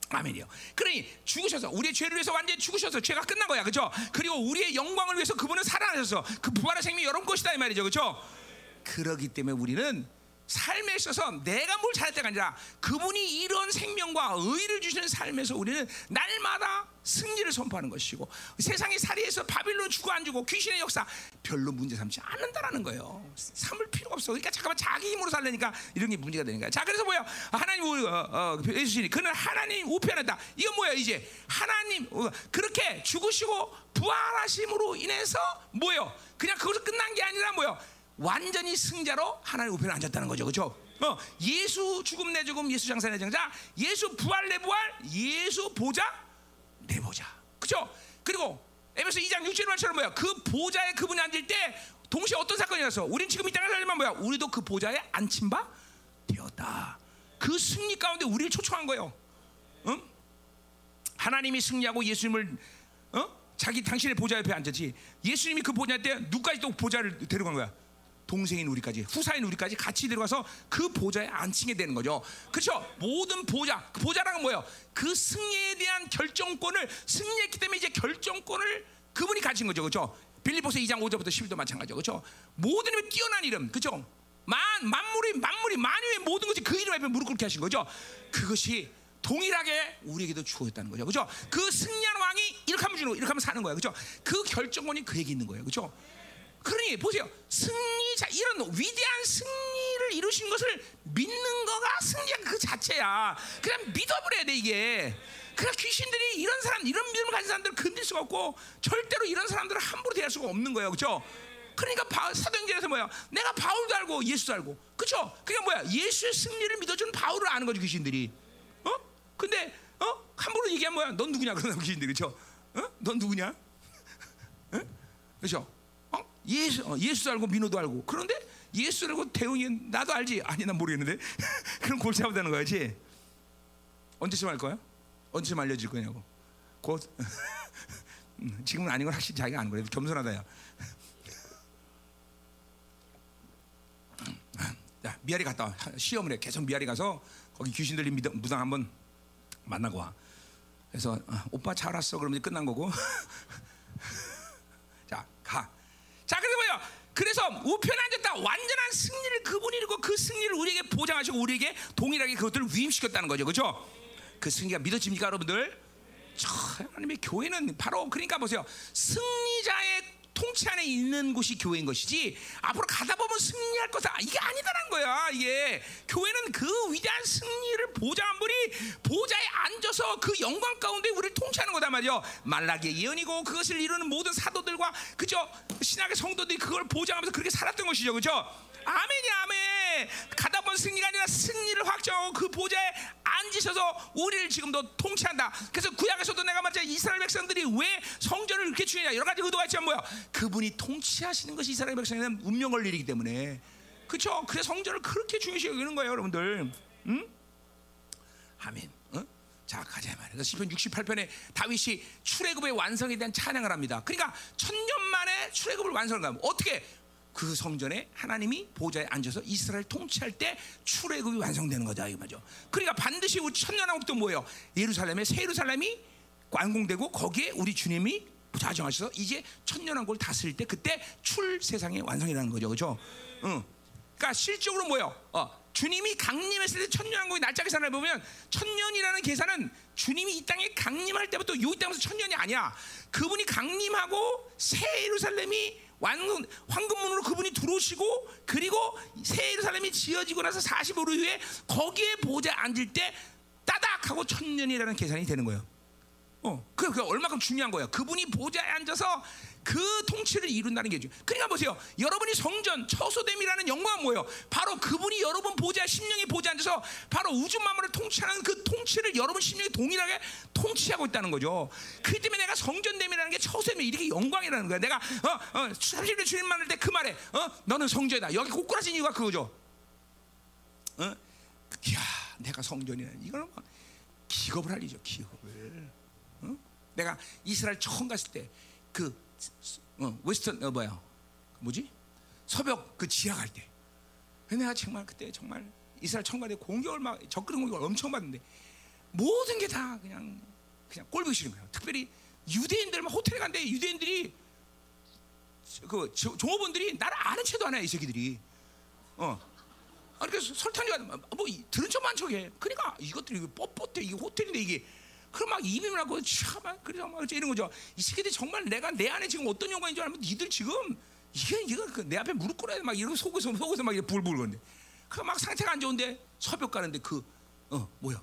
아멘이요. 그러니 죽으셔서 우리의 죄를 위해서 완전히 죽으셔서 죄가 끝난 거야, 그렇죠? 그리고 우리의 영광을 위해서 그분은 살아나셔서 그 부활의 생명이 여러분 것이다 이 말이죠, 그렇죠? 그러기 때문에 우리는 삶에 있어서 내가 뭘 잘했다가 아니라 그분이 이런 생명과 의를 주시는 삶에서 우리는 날마다 승리를 선포하는 것이고 세상의 살이에서 바빌론 주고 안 주고 귀신의 역사 별로 문제 삼지 않는다라는 거예요. 삼을 필요가 없어. 그러니까 잠깐만 자기 힘으로 살려니까 이런 게 문제가 되는 거야. 자 그래서 뭐야? 하나님 어, 어, 예수님이 그는 하나님 우편하다. 이건 뭐야 이제 하나님 어, 그렇게 죽으시고 부활하심으로 인해서 뭐요? 그냥 그것서 끝난 게 아니라 뭐요? 완전히 승자로 하나님 우편에 앉았다는 거죠, 그렇죠? 어, 예수 죽음 내 죽음, 예수 장사 내 장사, 예수 부활 내 부활, 예수 보자 내 보자, 그렇죠? 그리고 에베소 2장 6절 말처럼 뭐야? 그 보좌에 그분이 앉을 때 동시에 어떤 사건이 일어났어? 우린 지금 이 땅에 살지만 뭐야? 우리도 그 보좌에 앉힌 바 되었다. 그 승리 가운데 우리를 초청한 거예요. 응? 하나님이 승리하고 예수님을 어? 자기 당신의 보좌 옆에 앉았지. 예수님이 그 보좌 때 누구까지 또 보좌를 데려간 거야? 동생인 우리까지 후사인 우리까지 같이 들어가서 그 보좌에 앉히게 되는 거죠. 그렇죠? 모든 보좌, 그 보좌라는 뭐예요? 그 승리에 대한 결정권을 승리했기 때문에 이제 결정권을 그분이 가진 거죠. 그렇죠? 빌리포스 2장 5절부터 10절도 마찬가지죠. 그렇죠? 모든 이름 뛰어난 이름. 그렇죠? 만 만물이 만물이 만유의 모든 것이 그 이름 앞에 무릎 꿇게 하신 거죠. 그것이 동일하게 우리에게도 주어졌다는 거죠. 그렇죠? 그 승리한 왕이 이렇게 하면 주는 이렇게 하면 사는 거예요. 그렇죠? 그 결정권이 그에게 있는 거예요. 그렇죠? 그러니 보세요. 승리자 이런 위대한 승리를 이루신 것을 믿는 거가 승리가 그 자체야. 그냥 믿어버려야 돼 이게. 그냥 귀신들이 이런 사람 이런 믿음을 가진 사람들을 건들 수가 없고 절대로 이런 사람들을 함부로 대할 수가 없는 거예요. 그렇죠? 그러니까 바, 사도행전에서 뭐야? 내가 바울도 알고 예수도 알고, 그렇죠? 그게 뭐야? 예수의 승리를 믿어주는 바울을 아는 거죠 귀신들이. 어? 근데 어? 함부로 얘기하면 뭐야? 넌 누구냐 그러나 귀신들이 그렇죠? 어? 넌 누구냐? 어? 그렇죠? 어? 예수, 어, 예수도 알고 민호도 알고. 그런데 예수를 알고 대웅이 나도 알지. 아니 난 모르겠는데. 그럼 골치 아프다는 거야지. 언제쯤 할 거야? 언제쯤 알려질 거냐고. 곧. 음, 지금은 아닌 건 확실히 자기가 아는 거야. 겸손하다 야. 자, 미아리 갔다 와. 시험을 해. 계속 미아리 가서 거기 귀신 들린 무당 한번 만나고 와. 그래서 아, 오빠 잘 왔어. 그러면 끝난 거고. 자, 가. 자, 그래서 뭐야? 그래서 우편에 앉았다 완전한 승리를 그분이 이루고 그 승리를 우리에게 보장하시고 우리에게 동일하게 그것들을 위임시켰다는 거죠. 그렇죠? 그 승리가 믿어집니까, 여러분들? 저 하나님의 교회는 바로 그러니까 보세요. 승리자의 통치 안에 있는 곳이 교회인 것이지 앞으로 가다 보면 승리할 것은 아, 이게 아니다라는 거야. 이게 교회는 그 위대한 승리를 보장한 분이 보좌에 앉아서 그 영광 가운데 우리를 통치하는 거단 말이죠. 말라기의 예언이고 그것을 이루는 모든 사도들과 그죠 신학의 성도들이 그걸 보장하면서 그렇게 살았던 것이죠. 그죠? 아멘이 아멘. 가다 보면 승리가 아니라 승리를 확정하고 그 보좌에 앉으셔서 우리를 지금도 통치한다. 그래서 구약에서도 내가 말했 이스라엘 백성들이 왜 성전을 이렇게 중요냐 여러 가지 의도가 있지만 뭐야? 그분이 통치하시는 것이 이스라엘 백성에는 운명 걸 일이기 때문에 그렇죠. 그래서 성전을 그렇게 중요시 여기는 거예요, 여러분들. 응? 아멘. 어? 자 가자. 그래서 시편 68편에 다윗이 출애굽의 완성에 대한 찬양을 합니다. 그러니까 천년 만에 출애굽을 완성하면 어떻게 그 성전에 하나님이 보좌에 앉아서 이스라엘 통치할 때 출애굽이 완성되는 거다 이 말이죠. 그러니까 반드시 우리 천년왕국도 뭐예요? 예루살렘에 새 예루살렘이 완공되고 거기에 우리 주님이 자정하셔서 이제 천년왕국을 다스릴 때 그때 출 세상의 완성이라는 거죠, 그렇죠? 응. 그러니까 실적으로 뭐예요? 어, 주님이 강림했을 때 천년왕국의 날짜 계산을 보면 천년이라는 계산은 주님이 이 땅에 강림할 때부터 이 땅에서 천년이 아니야. 그분이 강림하고 새 예루살렘이 왕 황금문으로 그분이 들어오시고 그리고 새 예루살렘이 지어지고 나서 45일 후에 거기에 보좌 앉을 때 따닥 하고 천년이라는 계산이 되는 거예요. 어, 그, 그 얼마큼 중요한 거예요. 그분이 보좌에 앉아서 그 통치를 이룬다는 게 중요해요. 그러니까 보세요. 여러분이 성전, 처소됨이라는 영광은 뭐예요? 바로 그분이 여러분 보좌, 심령이 보좌에 앉아서 바로 우주 만물을 통치하는 그 통치를 여러분 심령이 동일하게 통치하고 있다는 거죠. 그렇기 때문에 내가 성전됨이라는 게 처소됨이 이렇게 영광이라는 거야. 내가 어, 어, 30년 주님 만날 때 그 말에 어, 너는 성전이다. 여기 꼬꾸라진 이유가 그거죠. 어? 이야, 내가 성전이라 이거는 막 기겁을 할 일이죠. 기겁을. 어? 내가 이스라엘 처음 갔을 때 그 어, 웨스턴 어 뭐야 뭐지 서벽 그 지하 갈 때 내가 정말 그때 정말 이스라엘 갈때 공격을 막 적그런 공격을 엄청 받는데 모든 게 다 그냥 그냥 꼴보기 싫은 거예요. 특별히 유대인들 막 호텔에 간데 유대인들이 그 조- 종업원들이 나를 아는 채도 안 해 이 새끼들이 어. 아, 그래서 설탕이가 뭐 이- 들은 척만 척해. 그러니까 이것들이 뻣뻣해 이게 호텔인데 이게 그럼 막 입임을 하고 참아 그래서 막 이런 거죠. 이 새끼들 정말 내가 내 안에 지금 어떤 영광인 줄 알면 니들 지금 이게 이거 그내 앞에 무릎 꿇어야 돼. 막 이러고 속에서 속에서 막 불불 거는데 그 막 상태가 안 좋은데 서벽 가는데 그 어 뭐야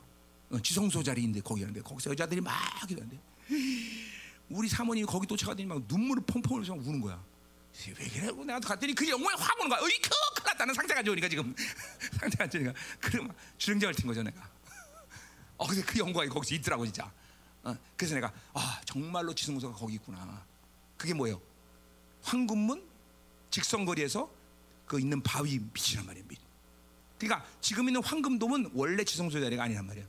어, 지성소 자리인데 거기 가는데 거기서 여자들이 막 이러는데 우리 사모님이 거기 도착하더니 막 눈물을 펑펑 흘려서 우는 거야. 왜 그래고 내가 갔더니 그 영광이 확 오는 거야. 어이 크 큰일 났다는 상태가 안 좋으니까 지금 상태가 안 좋으니까 그래 막 주정장을 튄 거죠 내가. 어 근데 그 영광이 거기서 있더라고 진짜. 어, 그래서 내가 아 정말로 지성소가 거기 있구나. 그게 뭐예요? 황금문 직선거리에서 그 있는 바위 빛이란 말이에요. 빛. 그러니까 지금 있는 황금돔은 원래 지성소 자리가 아니란 말이에요.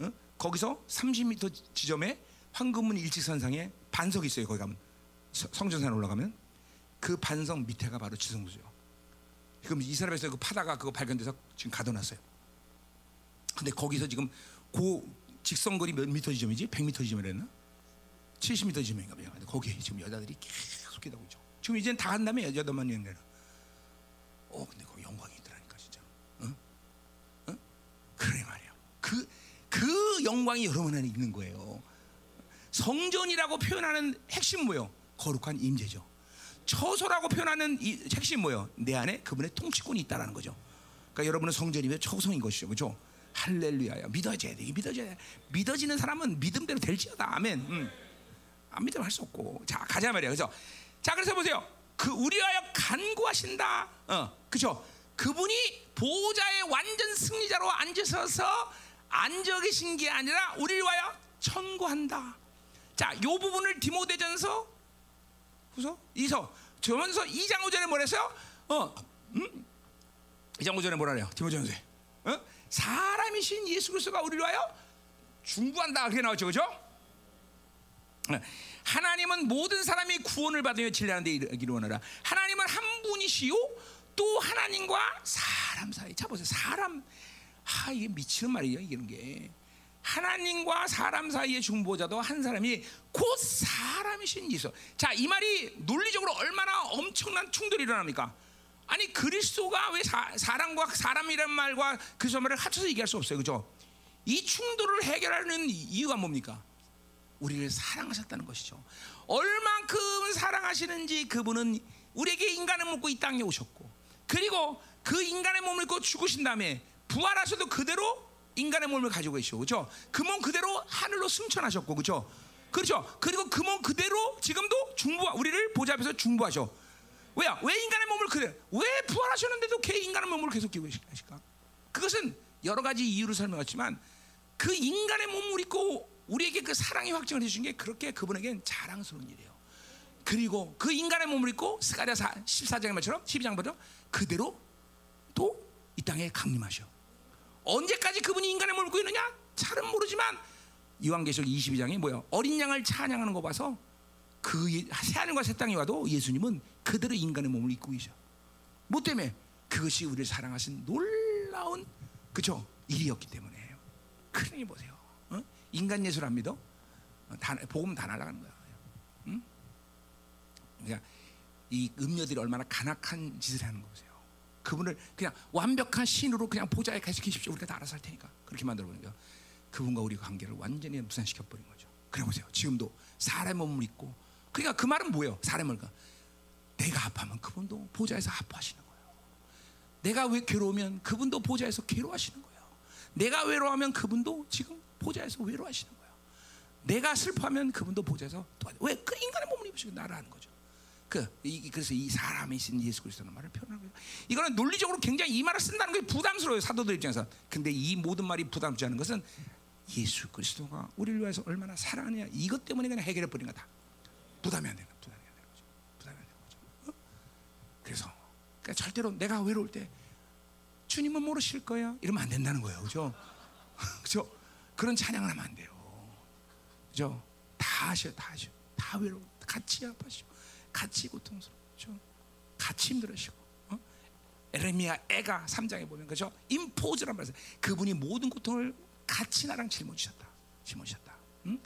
어? 거기서 30m 지점에 황금문 일직선상에 반석이 있어요. 거기 가면 서- 성전산 올라가면 그 반석 밑에가 바로 지성소죠. 지금 이스라엘에서 그 파다가 그거 발견돼서 지금 가둬놨어요. 근데 거기서 지금 고 직선거리 몇 미터 지점이지? 100미터 지점이랬나? 70미터 지점인가 봐요. 거기에 지금 여자들이 계속 기다고 있죠. 지금 이제는 다 한다며 여자들만 여행되는. 어, 근데 거기 영광이 있더라니까 진짜. 어? 어? 그래 말이야. 그, 그 영광이 여러분 안에 있는 거예요. 성전이라고 표현하는 핵심 뭐예요? 거룩한 임재죠. 처소라고 표현하는 이 핵심 뭐예요? 내 안에 그분의 통치권이 있다라는 거죠. 그러니까 여러분은 성전이면 처소인 것이죠, 그렇죠? 할렐루야야 믿어져야 돼, 믿어져야 돼. 믿어지는 사람은 믿음대로 될지어다, 아멘. 음. 안 믿으면 할 수 없고, 자 가자 말이야. 그래서 자 그래서 보세요. 그 우리하여 간구하신다. 어, 그죠? 그분이 보호자의 완전 승리자로 앉으셔서 앉아 계신 게 아니라 우리를 위하여 천구한다. 자, 요 부분을 디모데전서 후서 이서 저면서 2장 5절에 뭐랬어요? 어, 음? 2장 5절에 뭐라 그래요? 디모데전서. 어? 사람이신 예수 그리스도가 우리를 위하여 중구한다. 그게 나왔죠. 그죠? 어, 하나님은 모든 사람이 구원을 받으며 진리하는 데 이르기를 원하라. 하나님은 한 분이시요 또 하나님과 사람 사이. 자 보세요. 사람 아 이게 미치는 말이에요. 이런 게. 하나님과 사람 사이의 중보자도 한 사람이 곧 사람이신 예수. 자, 이 말이 논리적으로 얼마나 엄청난 충돌이 일어납니까? 아니 그리스도가 왜 사, 사람과 사람이란 말과 그리스도 말을 합쳐서 얘기할 수 없어요, 그죠? 이 충돌을 해결하는 이유가 뭡니까? 우리를 사랑하셨다는 것이죠. 얼만큼 사랑하시는지 그분은 우리에게 인간을 묻고 이 땅에 오셨고, 그리고 그 인간의 몸을 입고 죽으신 다음에 부활하셔도 그대로 인간의 몸을 가지고 계시고 그렇죠? 그 몸 그대로 하늘로 승천하셨고 그렇죠? 그렇죠? 그리고 그 몸 그대로 지금도 중부 우리를 보좌 앞에서 중부하셔. 왜야? 왜 인간의 몸을 그래? 왜 부활하셨는데도 걔 인간의 몸을 계속 끼고 계실까? 그것은 여러 가지 이유를 설명했지만 그 인간의 몸을 입고 우리에게 그 사랑의 확증을 해주신 게 그렇게 그분에겐 자랑스러운 일이에요. 그리고 그 인간의 몸을 입고 스가랴 14장의 말처럼 12장 보죠. 그대로 또 이 땅에 강림하셔. 언제까지 그분이 인간의 몸을 입고 있느냐? 잘은 모르지만 요한계시록 22장에 뭐야? 어린 양을 찬양하는 거 봐서 그 새 하늘과 새 땅에 와도 예수님은 그대로 인간의 몸을 입고 계셔. 뭐 때문에? 그것이 우리를 사랑하신 놀라운 그죠 일이었기 때문에요. 그러니 보세요. 어? 인간 예술 안 믿어? 어, 다, 복음 다 날아가는 거야. 응? 그러니까 이 음녀들이 얼마나 간악한 짓을 하는 거 보세요. 그분을 그냥 완벽한 신으로 그냥 보좌에 계속계십시오. 우리가 다 알아서 할 테니까 그렇게 만들어 버린 거야. 그분과 우리 관계를 완전히 무산시켜 버린 거죠. 그래 보세요. 지금도 사람의 몸을 입고 그러니까 그 말은 뭐예요? 사람을 그 내가 아파하면 그분도 보좌에서 아파하시는 거예요. 내가 왜 괴로우면 그분도 보좌에서 괴로워하시는 거예요. 내가 외로워하면 그분도 지금 보좌에서 외로워하시는 거예요. 내가 슬퍼하면 그분도 보좌에서 왜그 인간의 몸을 입으시고 나를 하는 거죠. 그 이, 그래서 이 사람이신 예수 그리스도는 말을 거예요. 이거는 논리적으로 굉장히 이 말을 쓴다는 게 부담스러워요 사도들 입장에서. 근데 이 모든 말이 부담지 않은 것은 예수 그리스도가 우리를 위해서 얼마나 사랑하냐 이것 때문에 그냥 해결해 버린 거다. 부담이 안 되는 부담이 안 되는 거죠. 부담이 안 되는 거죠. 어? 그래서 그러니까 절대로 내가 외로울 때 주님은 모르실 거야 이러면 안 된다는 거예요, 그죠? 그죠? 그런 찬양을 하면 안 돼요, 그죠? 다 하셔, 다 하셔, 다 외로워, 같이 아파시고, 같이 고통스럽죠, 같이 힘들으시고. 어? 에레미야 애가 3장에 보면 그죠? 임포즈란 말이에요. 그분이 모든 고통을 같이 나랑 짊어지셨다. 짊어지셨다. 응?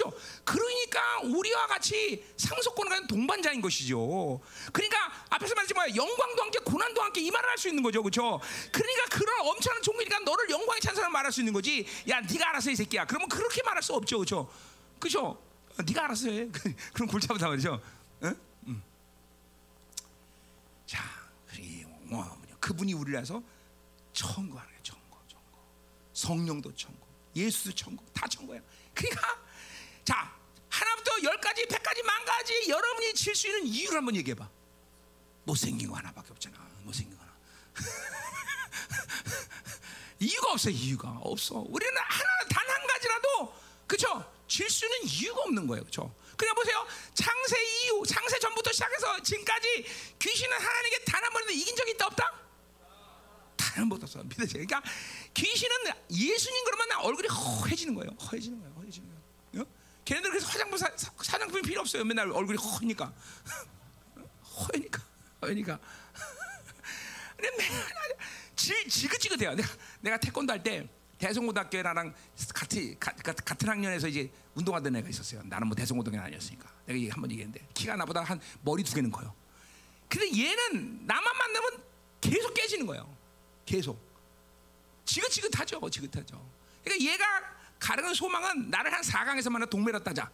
그죠? 그러니까 우리와 같이 상속권을 가진 동반자인 것이죠. 그러니까 앞에서 말했지 뭐야 영광도 함께 고난도 함께 이 말을 할 수 있는 거죠, 그렇죠? 그러니까 그런 엄청난 종이니까 너를 영광의 찬사를 말할 수 있는 거지. 야, 네가 알아서 이 새끼야. 그러면 그렇게 말할 수 없죠, 그렇죠? 그죠? 네가 알아서 해. 그럼 골잡다 말이죠. 응? 응. 자, 뭐, 그분이 우리를 해서 청구하는 거예요, 청구, 청구. 성령도 청구, 예수도 청구, 다 청구예요. 그러니까 자 하나부터 열까지, 백까지, 만가지 여러분이 질수 있는 이유를 한번 얘기해봐. 못생긴 거 하나밖에 없잖아. 못생긴 거 하나. 이유가 없어. 이유가 없어. 우리는 하나 단 한 가지라도 그쵸? 질 수 있는 이유가 없는 거예요. 그쵸? 그냥 보세요. 창세 이후, 창세 전부터 시작해서 지금까지 귀신은 하나님께 단 한 번도 이긴 적이 있다 없다? 단한 번도 없어. 믿으세요. 그러니까 귀신은 예수님 그러면 얼굴이 허해지는 거예요. 허해지는 거예요. 걔네들 그래서 화장품 사, 화장품이 필요 없어요. 맨날 얼굴이 허니까. 허니까. 허니까. 근데 맨날 지, 지긋지긋해요. 내가, 내가 태권도 할 때 대성고등학교에 나랑 같이 가, 가, 같은 학년에서 이제 운동하던 애가 있었어요. 나는 뭐 대성고등학교 아니었으니까. 내가 한번 얘기했는데 키가 나보다 한 머리 두 개는 커요. 근데 얘는 나만 만나면 계속 깨지는 거예요. 계속. 지긋지긋하죠. 지긋하죠. 그러니까 얘가 가르는 소망은 나를 한 4강에서 만나 동메라 따자.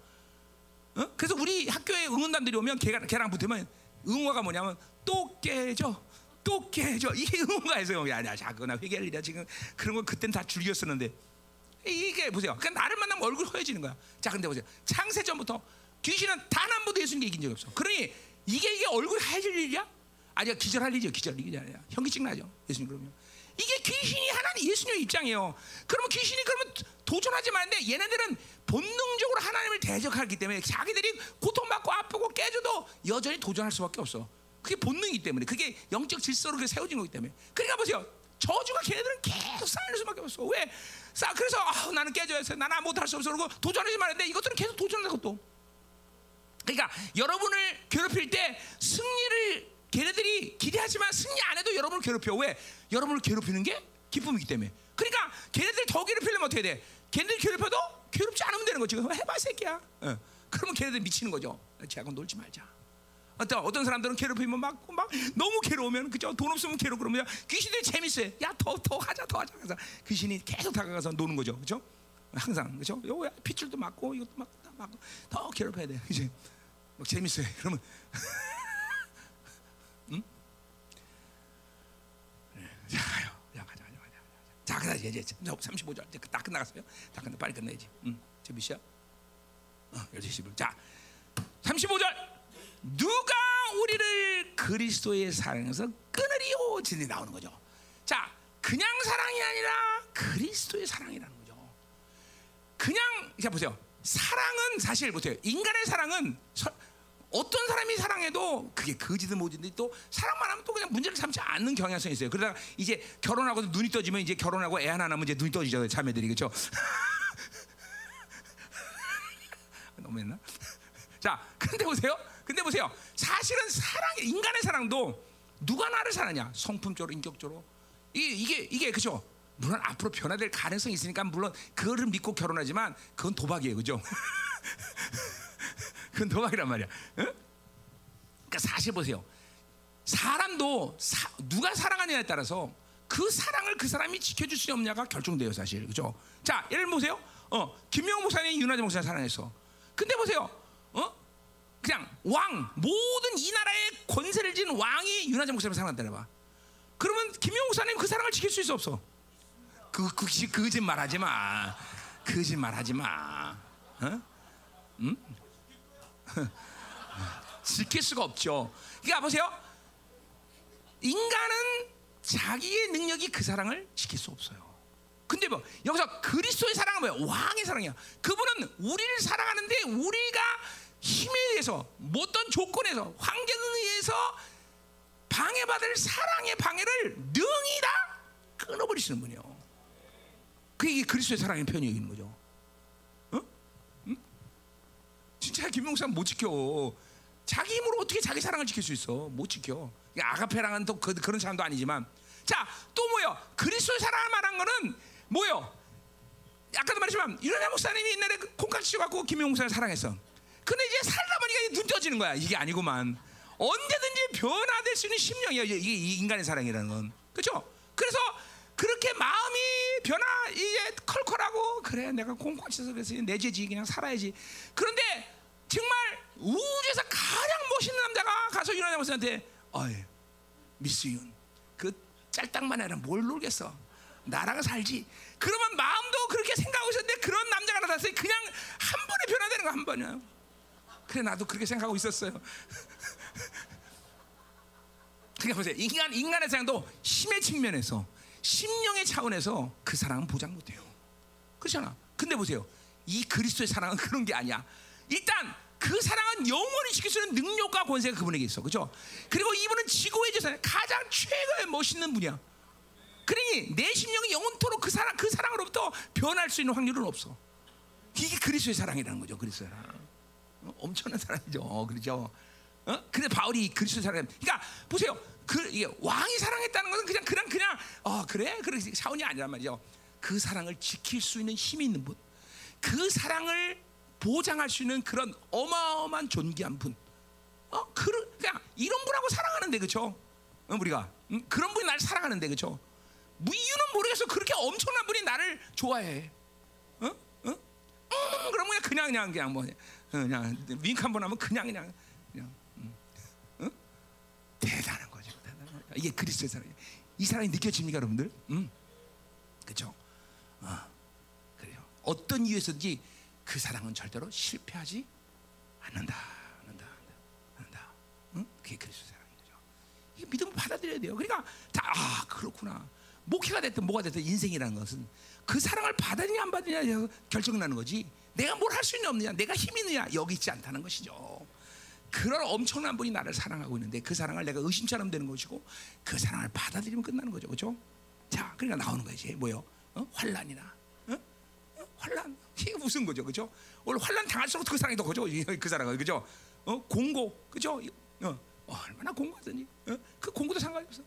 어? 그래서 우리 학교에 응원단들이 오면 걔가, 걔랑 붙으면 응원가가 뭐냐면 또 깨져. 또 깨져. 이게 응원가에서 야야 자그나 회개할 일이야 지금 그런 거 그땐 다 즐겼었는데 이게 보세요. 그러니까 나를 만나면 얼굴 허해지는 거야. 자 근데 보세요. 창세 전부터 귀신은 단 한 번도 예수님께 이긴 적이 없어. 그러니 이게 이게 얼굴 하얘질 일이야? 아니야 기절할 일이죠. 기절 일이 아니야. 현기증 나죠. 예수님 그러면 이게 귀신이 하나님 예수님의 입장이에요. 그러면 귀신이 그러면 도전하지 말는데 얘네들은 본능적으로 하나님을 대적하기 때문에 자기들이 고통받고 아프고 깨져도 여전히 도전할 수밖에 없어. 그게 본능이기 때문에 그게 영적 질서로 세워진 거기 때문에. 그러니까 보세요. 저주가 걔네들은 계속 쌓일 수밖에 없어. 왜? 쌓 그래서 아, 나는 깨져야서 나는 아무것도 할수 없어. 그러고 도전하지 말는데 이것들은 계속 도전하는 것도. 그러니까 여러분을 괴롭힐 때 승리를 걔네들이 기대하지만 승리 안 해도 여러분을 괴롭혀. 왜? 여러분을 괴롭히는 게 기쁨이기 때문에. 그러니까 걔네들 더 괴롭히려면 어떻게 돼? 걔네들 괴롭혀도 괴롭지 않으면 되는 거지. 해봐 새끼야. 어. 그러면 걔네들 미치는 거죠. 쟤하고 놀지 말자. 어떤 어떤 사람들은 괴롭히면 막, 막 너무 괴로우면 그죠 돈 없으면 괴롭고 그러면 귀신들이 재밌어요. 야더 더 하자 더 하자 그래서 귀신이 계속 다가가서 노는 거죠. 그죠? 항상 그죠? 요 핏줄도 맞고 이것도 막 맞고 더 괴롭혀야 돼. 이제 막 재밌어요. 그러면 응? 네. 자. 자 가자 가자 가자. 자 그다 이제 35절 이제 딱 끝나갔어요. 다 끝나 빨리 끝내야지. 응. 저 몇이야? 어, 12시 10분. 자 35절. 누가 우리를 그리스도의 사랑에서 끊으리요? 진리 나오는 거죠. 자, 그냥 사랑이 아니라 그리스도의 사랑이라는 거죠. 그냥 자 보세요. 사랑은 사실 보세요. 인간의 사랑은 서, 어떤 사람이 사랑해도 그게 거지든 뭐지든 또 사랑만 하면 또 그냥 문제를 삼지 않는 경향성이 있어요. 그러다가 이제 결혼하고 눈이 떠지면 이제 결혼하고 애 하나 낳으면 이제 눈이 떠지죠. 자매들이 그렇죠. 너무했나? 자, 근데 보세요. 근데 보세요. 사실은 사랑, 인간의 사랑도 누가 나를 사랑하냐? 성품적으로, 인격적으로. 이게, 이게, 이게, 그죠? 물론 앞으로 변화될 가능성이 있으니까 물론 그거를 믿고 결혼하지만 그건 도박이에요. 그죠? 그건 도박이란 말이야. 응? 그러니까 사실 보세요. 사람도 사, 누가 사랑하느냐에 따라서 그 사랑을 그 사람이 지켜줄 수 없냐가 결정돼요, 사실. 그죠? 자, 예를 보세요. 어, 김명 목사님, 윤아재 목사님 사랑했어. 근데 보세요. 어? 그냥 왕 모든 이 나라의 권세를 지닌 왕이 윤하재 목사님 사랑한다 봐. 그러면 김용 목사님 그 사랑을 지킬 수 있어 없어? 그, 그, 그 거짓말 하지 마. 거짓말 하지 마. 어? 응? 지킬 수가 없죠. 그러니까 보세요. 인간은 자기의 능력이 그 사랑을 지킬 수 없어요. 근데 뭐 여기서 그리스도의 사랑은 뭐야? 왕의 사랑이야. 그분은 우리를 사랑하는데 우리가 힘에 의해서 어떤 조건에서 환경에 의해서 방해받을 사랑의 방해를 능히 다 끊어버리시는 분이요. 그게 그리스도의 사랑의 편이 있는 거죠. 어? 응? 진짜 김용삼 못 지켜. 자기 힘으로 어떻게 자기 사랑을 지킬 수 있어? 못 지켜. 아가페랑은 또 그, 런 사람도 아니지만. 자, 또 뭐요? 그리스도의 사랑을 말한 거는 뭐요? 아까도 말했지만 이런야 목사님이 옛날에 콩깍지 갖고 김용삼을 사랑했어. 근데 이제 살다 보니까 눈 떠지는 거야. 이게 아니구만. 언제든지 변화될 수 있는 심령이야. 이게 인간의 사랑이라는 건. 그렇죠? 그래서 그렇게 마음이 변화 이제 컬컬하고 그래 내가 공ቋ치서 그래서 내 죄지 그냥 살아야지. 그런데 정말 우주에서 가장 멋있는 남자가 가서 유나냐 목사한테 어이 미스윤 그 짤딱만 해라 뭘 놀겠어 나랑 살지 그러면 마음도 그렇게 생각하고 있었는데 그런 남자가 나타났어요 그냥 한 번에 변화되는 거 한 번이야 그래 나도 그렇게 생각하고 있었어요. 그러니까 보세요. 인간 인간의 사랑도 힘의 측면에서 심령의 차원에서 그 사랑은 보장 못해요. 그렇잖아. 근데 보세요. 이 그리스도의 사랑은 그런 게 아니야. 일단 그 사랑은 영원히 지킬 수 있는 능력과 권세가 그분에게 있어. 그죠? 그리고 이분은 지구의 재산 가장 최고의 멋있는 분이야. 그러니 내 심령이 영원토록 그 사랑 그 사랑으로부터 변할 수 있는 확률은 없어. 이게 그리스도의 사랑이라는 거죠. 그리스도의 사랑. 엄청난 사랑이죠. 어, 그렇죠. 어? 근데 바울이 그리스도 사랑. 그러니까 보세요. 그 이게 왕이 사랑했다는 것은 그냥 그냥 그냥 어 그래 그래 사원이 아니란 말이죠. 그 사랑을 지킬 수 있는 힘이 있는 분, 그 사랑을 보장할 수 있는 그런 어마어마한 존귀한 분. 어, 그 그냥 이런 분하고 사랑하는데 그렇죠? 어, 우리가 음, 그런 분이 나를 사랑하는데 그렇죠? 뭐 이유는 모르겠어. 그렇게 엄청난 분이 나를 좋아해. 어? 어? 음, 그러면 그냥 그냥 그냥 뭐 그냥 윙크 한번 하면 그냥 그냥 그냥 음, 어? 대단한 거죠. 대단한. 이게 그리스도의 사랑. 이 사랑이 느껴집니까, 여러분들? 음, 그렇죠. 어, 그래요. 어떤 이유에서든지 그 사랑은 절대로 실패하지 않는다, 않는다, 않는다. 응? 그게 그리스도 사랑인 거죠. 이게 믿음을 받아들여야 돼요. 그러니까 다 아 그렇구나. 목회가 됐든 뭐가 됐든 인생이라는 것은 그 사랑을 받았냐 안 받느냐 결정 나는 거지. 내가 뭘 할 수 있냐 없느냐, 내가 힘이 있느냐 여기 있지 않다는 것이죠. 그런 엄청난 분이 나를 사랑하고 있는데 그 사랑을 내가 않으면 되는 것이고 그 사랑을 받아들이면 끝나는 거죠, 그렇죠? 자, 그러니까 나오는 거지, 뭐요? 어? 환란이나, 어? 어? 환란 이게 무슨 거죠, 그렇죠? 원래 환란 당할수록 그 사랑이 더 커져, 그 사랑은 그죠? 어? 공고, 그죠? 어? 얼마나 공고하더니, 어? 그 공고도 상관이 없어.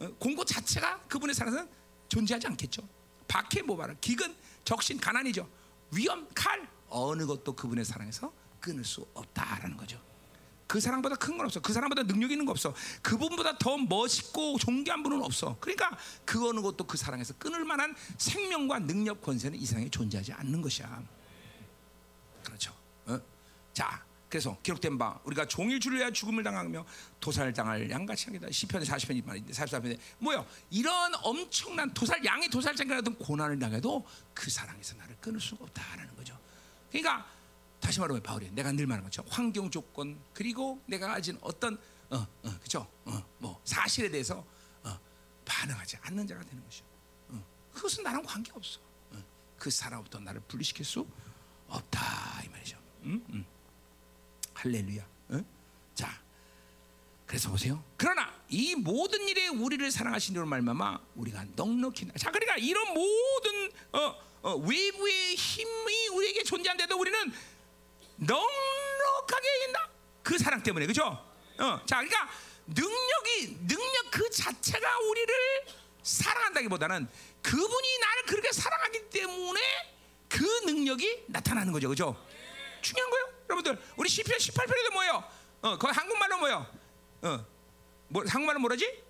어? 공고 자체가 그분의 사랑은 존재하지 않겠죠. 박해 모발은 기근, 적신, 가난이죠. 위험, 칼 어느 것도 그분의 사랑에서 끊을 수 없다라는 거죠. 그 사랑보다 큰 건 없어. 그 사랑보다 능력 있는 거 없어. 그분보다 더 멋있고 존귀한 분은 없어. 그러니까 그 어느 것도 그 사랑에서 끊을 만한 생명과 능력 권세는 이 세상에 존재하지 않는 것이야. 그렇죠. 어? 자, 그래서 기록된 바 우리가 종일 줄여야 죽음을 당하며 도살 당할 양같이 하겠다. 시편의 40편이 말인데 44편에 뭐요? 이런 엄청난 도살 양이 도살장과 같은 고난을 당해도 그 사랑에서 나를 끊을 수가 없다라는 거죠. 그러니까 다시 말하면 바울이 내가 늘 말하는 것처럼 환경 조건 그리고 내가 가진 어떤 어, 어 그죠? 어, 뭐 사실에 대해서 어, 반응하지 않는 자가 되는 것이요. 어, 그것은 나랑 관계 없어. 어, 그 사람부터 나를 분리시킬 수 없다 이 말이죠. 음? 음. 할렐루야. 어? 자, 그래서 보세요. 그러나 이 모든 일에 우리를 사랑하신 이로 말미암아 우리가 넉넉히 자 그러니까 이런 모든 어, 어, 외부의 힘이 우리에게 존재한데도 우리는 넉넉하게 있나? 그 사랑 때문에 그죠? 어, 자, 그러니까 능력이 능력 그 자체가 우리를 사랑한다기보다는 그분이 나를 그렇게 사랑하기 때문에 그 능력이 나타나는 거죠, 그죠? 중요한 거예요, 여러분들. 우리 시편 18편에도 뭐예요? 어, 거기 한국말로 뭐예요? 어, 뭐 한국말로 뭐라지?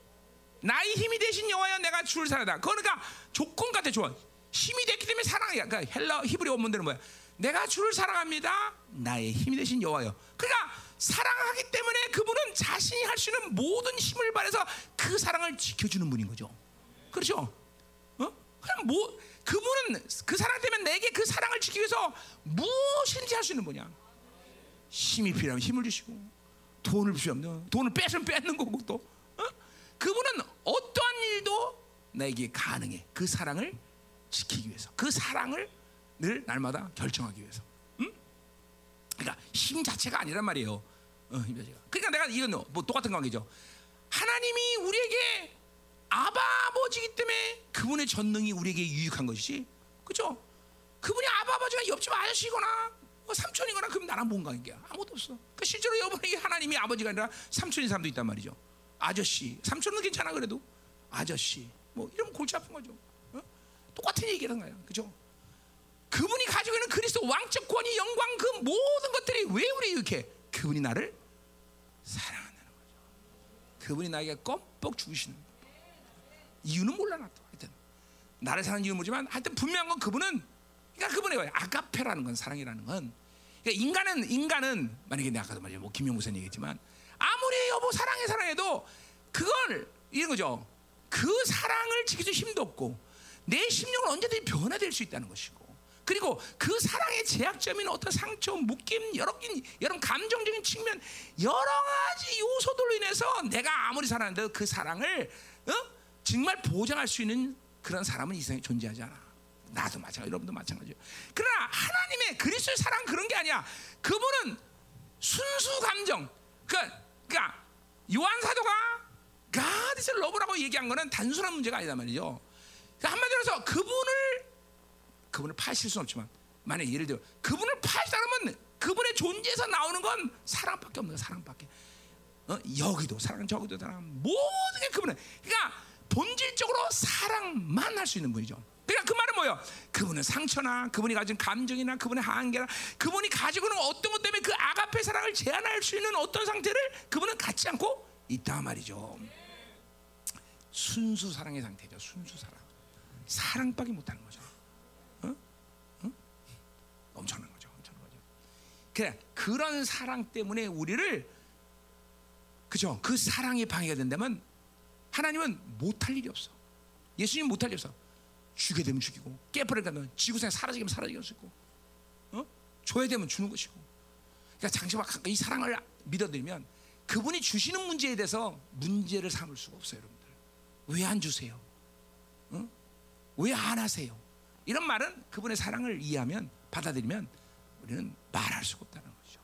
나의 힘이 되신 여호와여 내가 주를 사랑다. 그러니까 조건 같아 좋아. 힘이 됐기 때문에 사랑이야. 그러니까 헬라 히브리 원문대로 뭐야? 내가 주를 사랑합니다. 나의 힘이 되신 여호와여. 그러니까 사랑하기 때문에 그분은 자신이 할 수 있는 모든 힘을 발해서 그 사랑을 지켜주는 분인 거죠. 그렇죠? 어? 그냥 뭐 그분은 그 사랑 때문에 내게 그 사랑을 지키기 위해서 무엇인지 할 수 있는 분이야. 힘이 필요하면 힘을 주시고 돈을 필요하면 돈을 뺏으면 뺏는 거고 또 어? 그분은 어떠한 일도 나에게 가능해. 그 사랑을 지키기 위해서 그 사랑을 늘 날마다 결정하기 위해서. 응? 그러니까 힘 자체가 아니란 말이에요. 어, 힘 자체가. 그러니까 내가 이건 뭐 똑같은 관계죠. 하나님이 우리에게 아바 아버지기 때문에 그분의 전능이 우리에게 유익한 것이지. 그죠? 그분이 아바 아버지가 옆집 아저씨거나 뭐 삼촌이거나 그럼 나랑 뭔 관계야? 아무것도 없어. 그러니까 실제로 여러분에게 하나님이 아버지가 아니라 삼촌인 사람도 있단 말이죠. 아저씨, 삼촌은 괜찮아 그래도 아저씨, 뭐 이러면 골치 아픈 거죠. 어? 똑같은 얘기라는 거야, 그죠? 그분이 가지고 있는 그리스도 왕적 권위, 영광 그 모든 것들이 왜 우리 이렇게 그분이 나를 사랑한다는 거죠. 그분이 나에게 껌뻑 죽으시는 이유는 몰라 나도 하여튼 나를 사랑하는 이유는 모르지만 하여튼 분명한 건 그분은 그러니까 그분의 왜 아가페라는 건 사랑이라는 건 그러니까 인간은 인간은 만약에 내가 아까도 말이야 뭐 김영 무 선 얘기했지만 아무리 여보 사랑해 사랑해도 그걸 이런 거죠. 그 사랑을 지키줄 힘도 없고 내 심령은 언제든지 변화될 수 있다는 것이고 그리고 그 사랑의 제약점인 어떤 상처, 묶임, 여러 여러 감정적인 측면 여러 가지 요소들로 인해서 내가 아무리 사랑한데도 그 사랑을 어? 정말 보장할 수 있는 그런 사람은 이 세상에 존재하지 않아. 나도 마찬가지, 여러분도 마찬가지예요. 그러나 하나님의 그리스도의 사랑 그런 게 아니야. 그분은 순수 감정. 그러니까, 그러니까 요한 사도가 God is love라고 얘기한 거는 단순한 문제가 아니다 말이죠. 그러니까 한마디로 해서 그분을 그분을 파실 수는 없지만 만약 예를 들어 그분을 파시다 그러면 그분의 존재에서 나오는 건 사랑밖에 없는 거야 사랑밖에. 어? 여기도 사랑 저기도 사랑. 모든 게 그분은 그러니까 본질적으로 사랑만 할 수 있는 분이죠. 그러니까 그 말은 뭐예요? 그분은 상처나 그분이 가진 감정이나 그분의 한계나 그분이 가지고 있는 어떤 것 때문에 그 아가페 사랑을 제한할 수 있는 어떤 상태를 그분은 갖지 않고 있다 말이죠. 순수 사랑의 상태죠 순수 사랑. 사랑밖에 못하는 거죠 엄청난 거죠. 엄청난 거죠. 그래 그런 사랑 때문에 우리를 그죠? 그 사랑이 방해가 된다면 하나님은 못할 일이 없어. 예수님 못할 일이 없어. 죽게 되면 죽이고 깨버려 가면 지구상에 사라지면 사라질 수 있고, 어? 줘야 되면 주는 것이고. 그러니까 장시막 이 사랑을 믿어들면 그분이 주시는 문제에 대해서 문제를 삼을 수가 없어요, 여러분들. 왜 안 주세요? 응? 왜안 하세요? 이런 말은 그분의 사랑을 이해하면 받아들이면 우리는 말할 수가 없다는 거죠.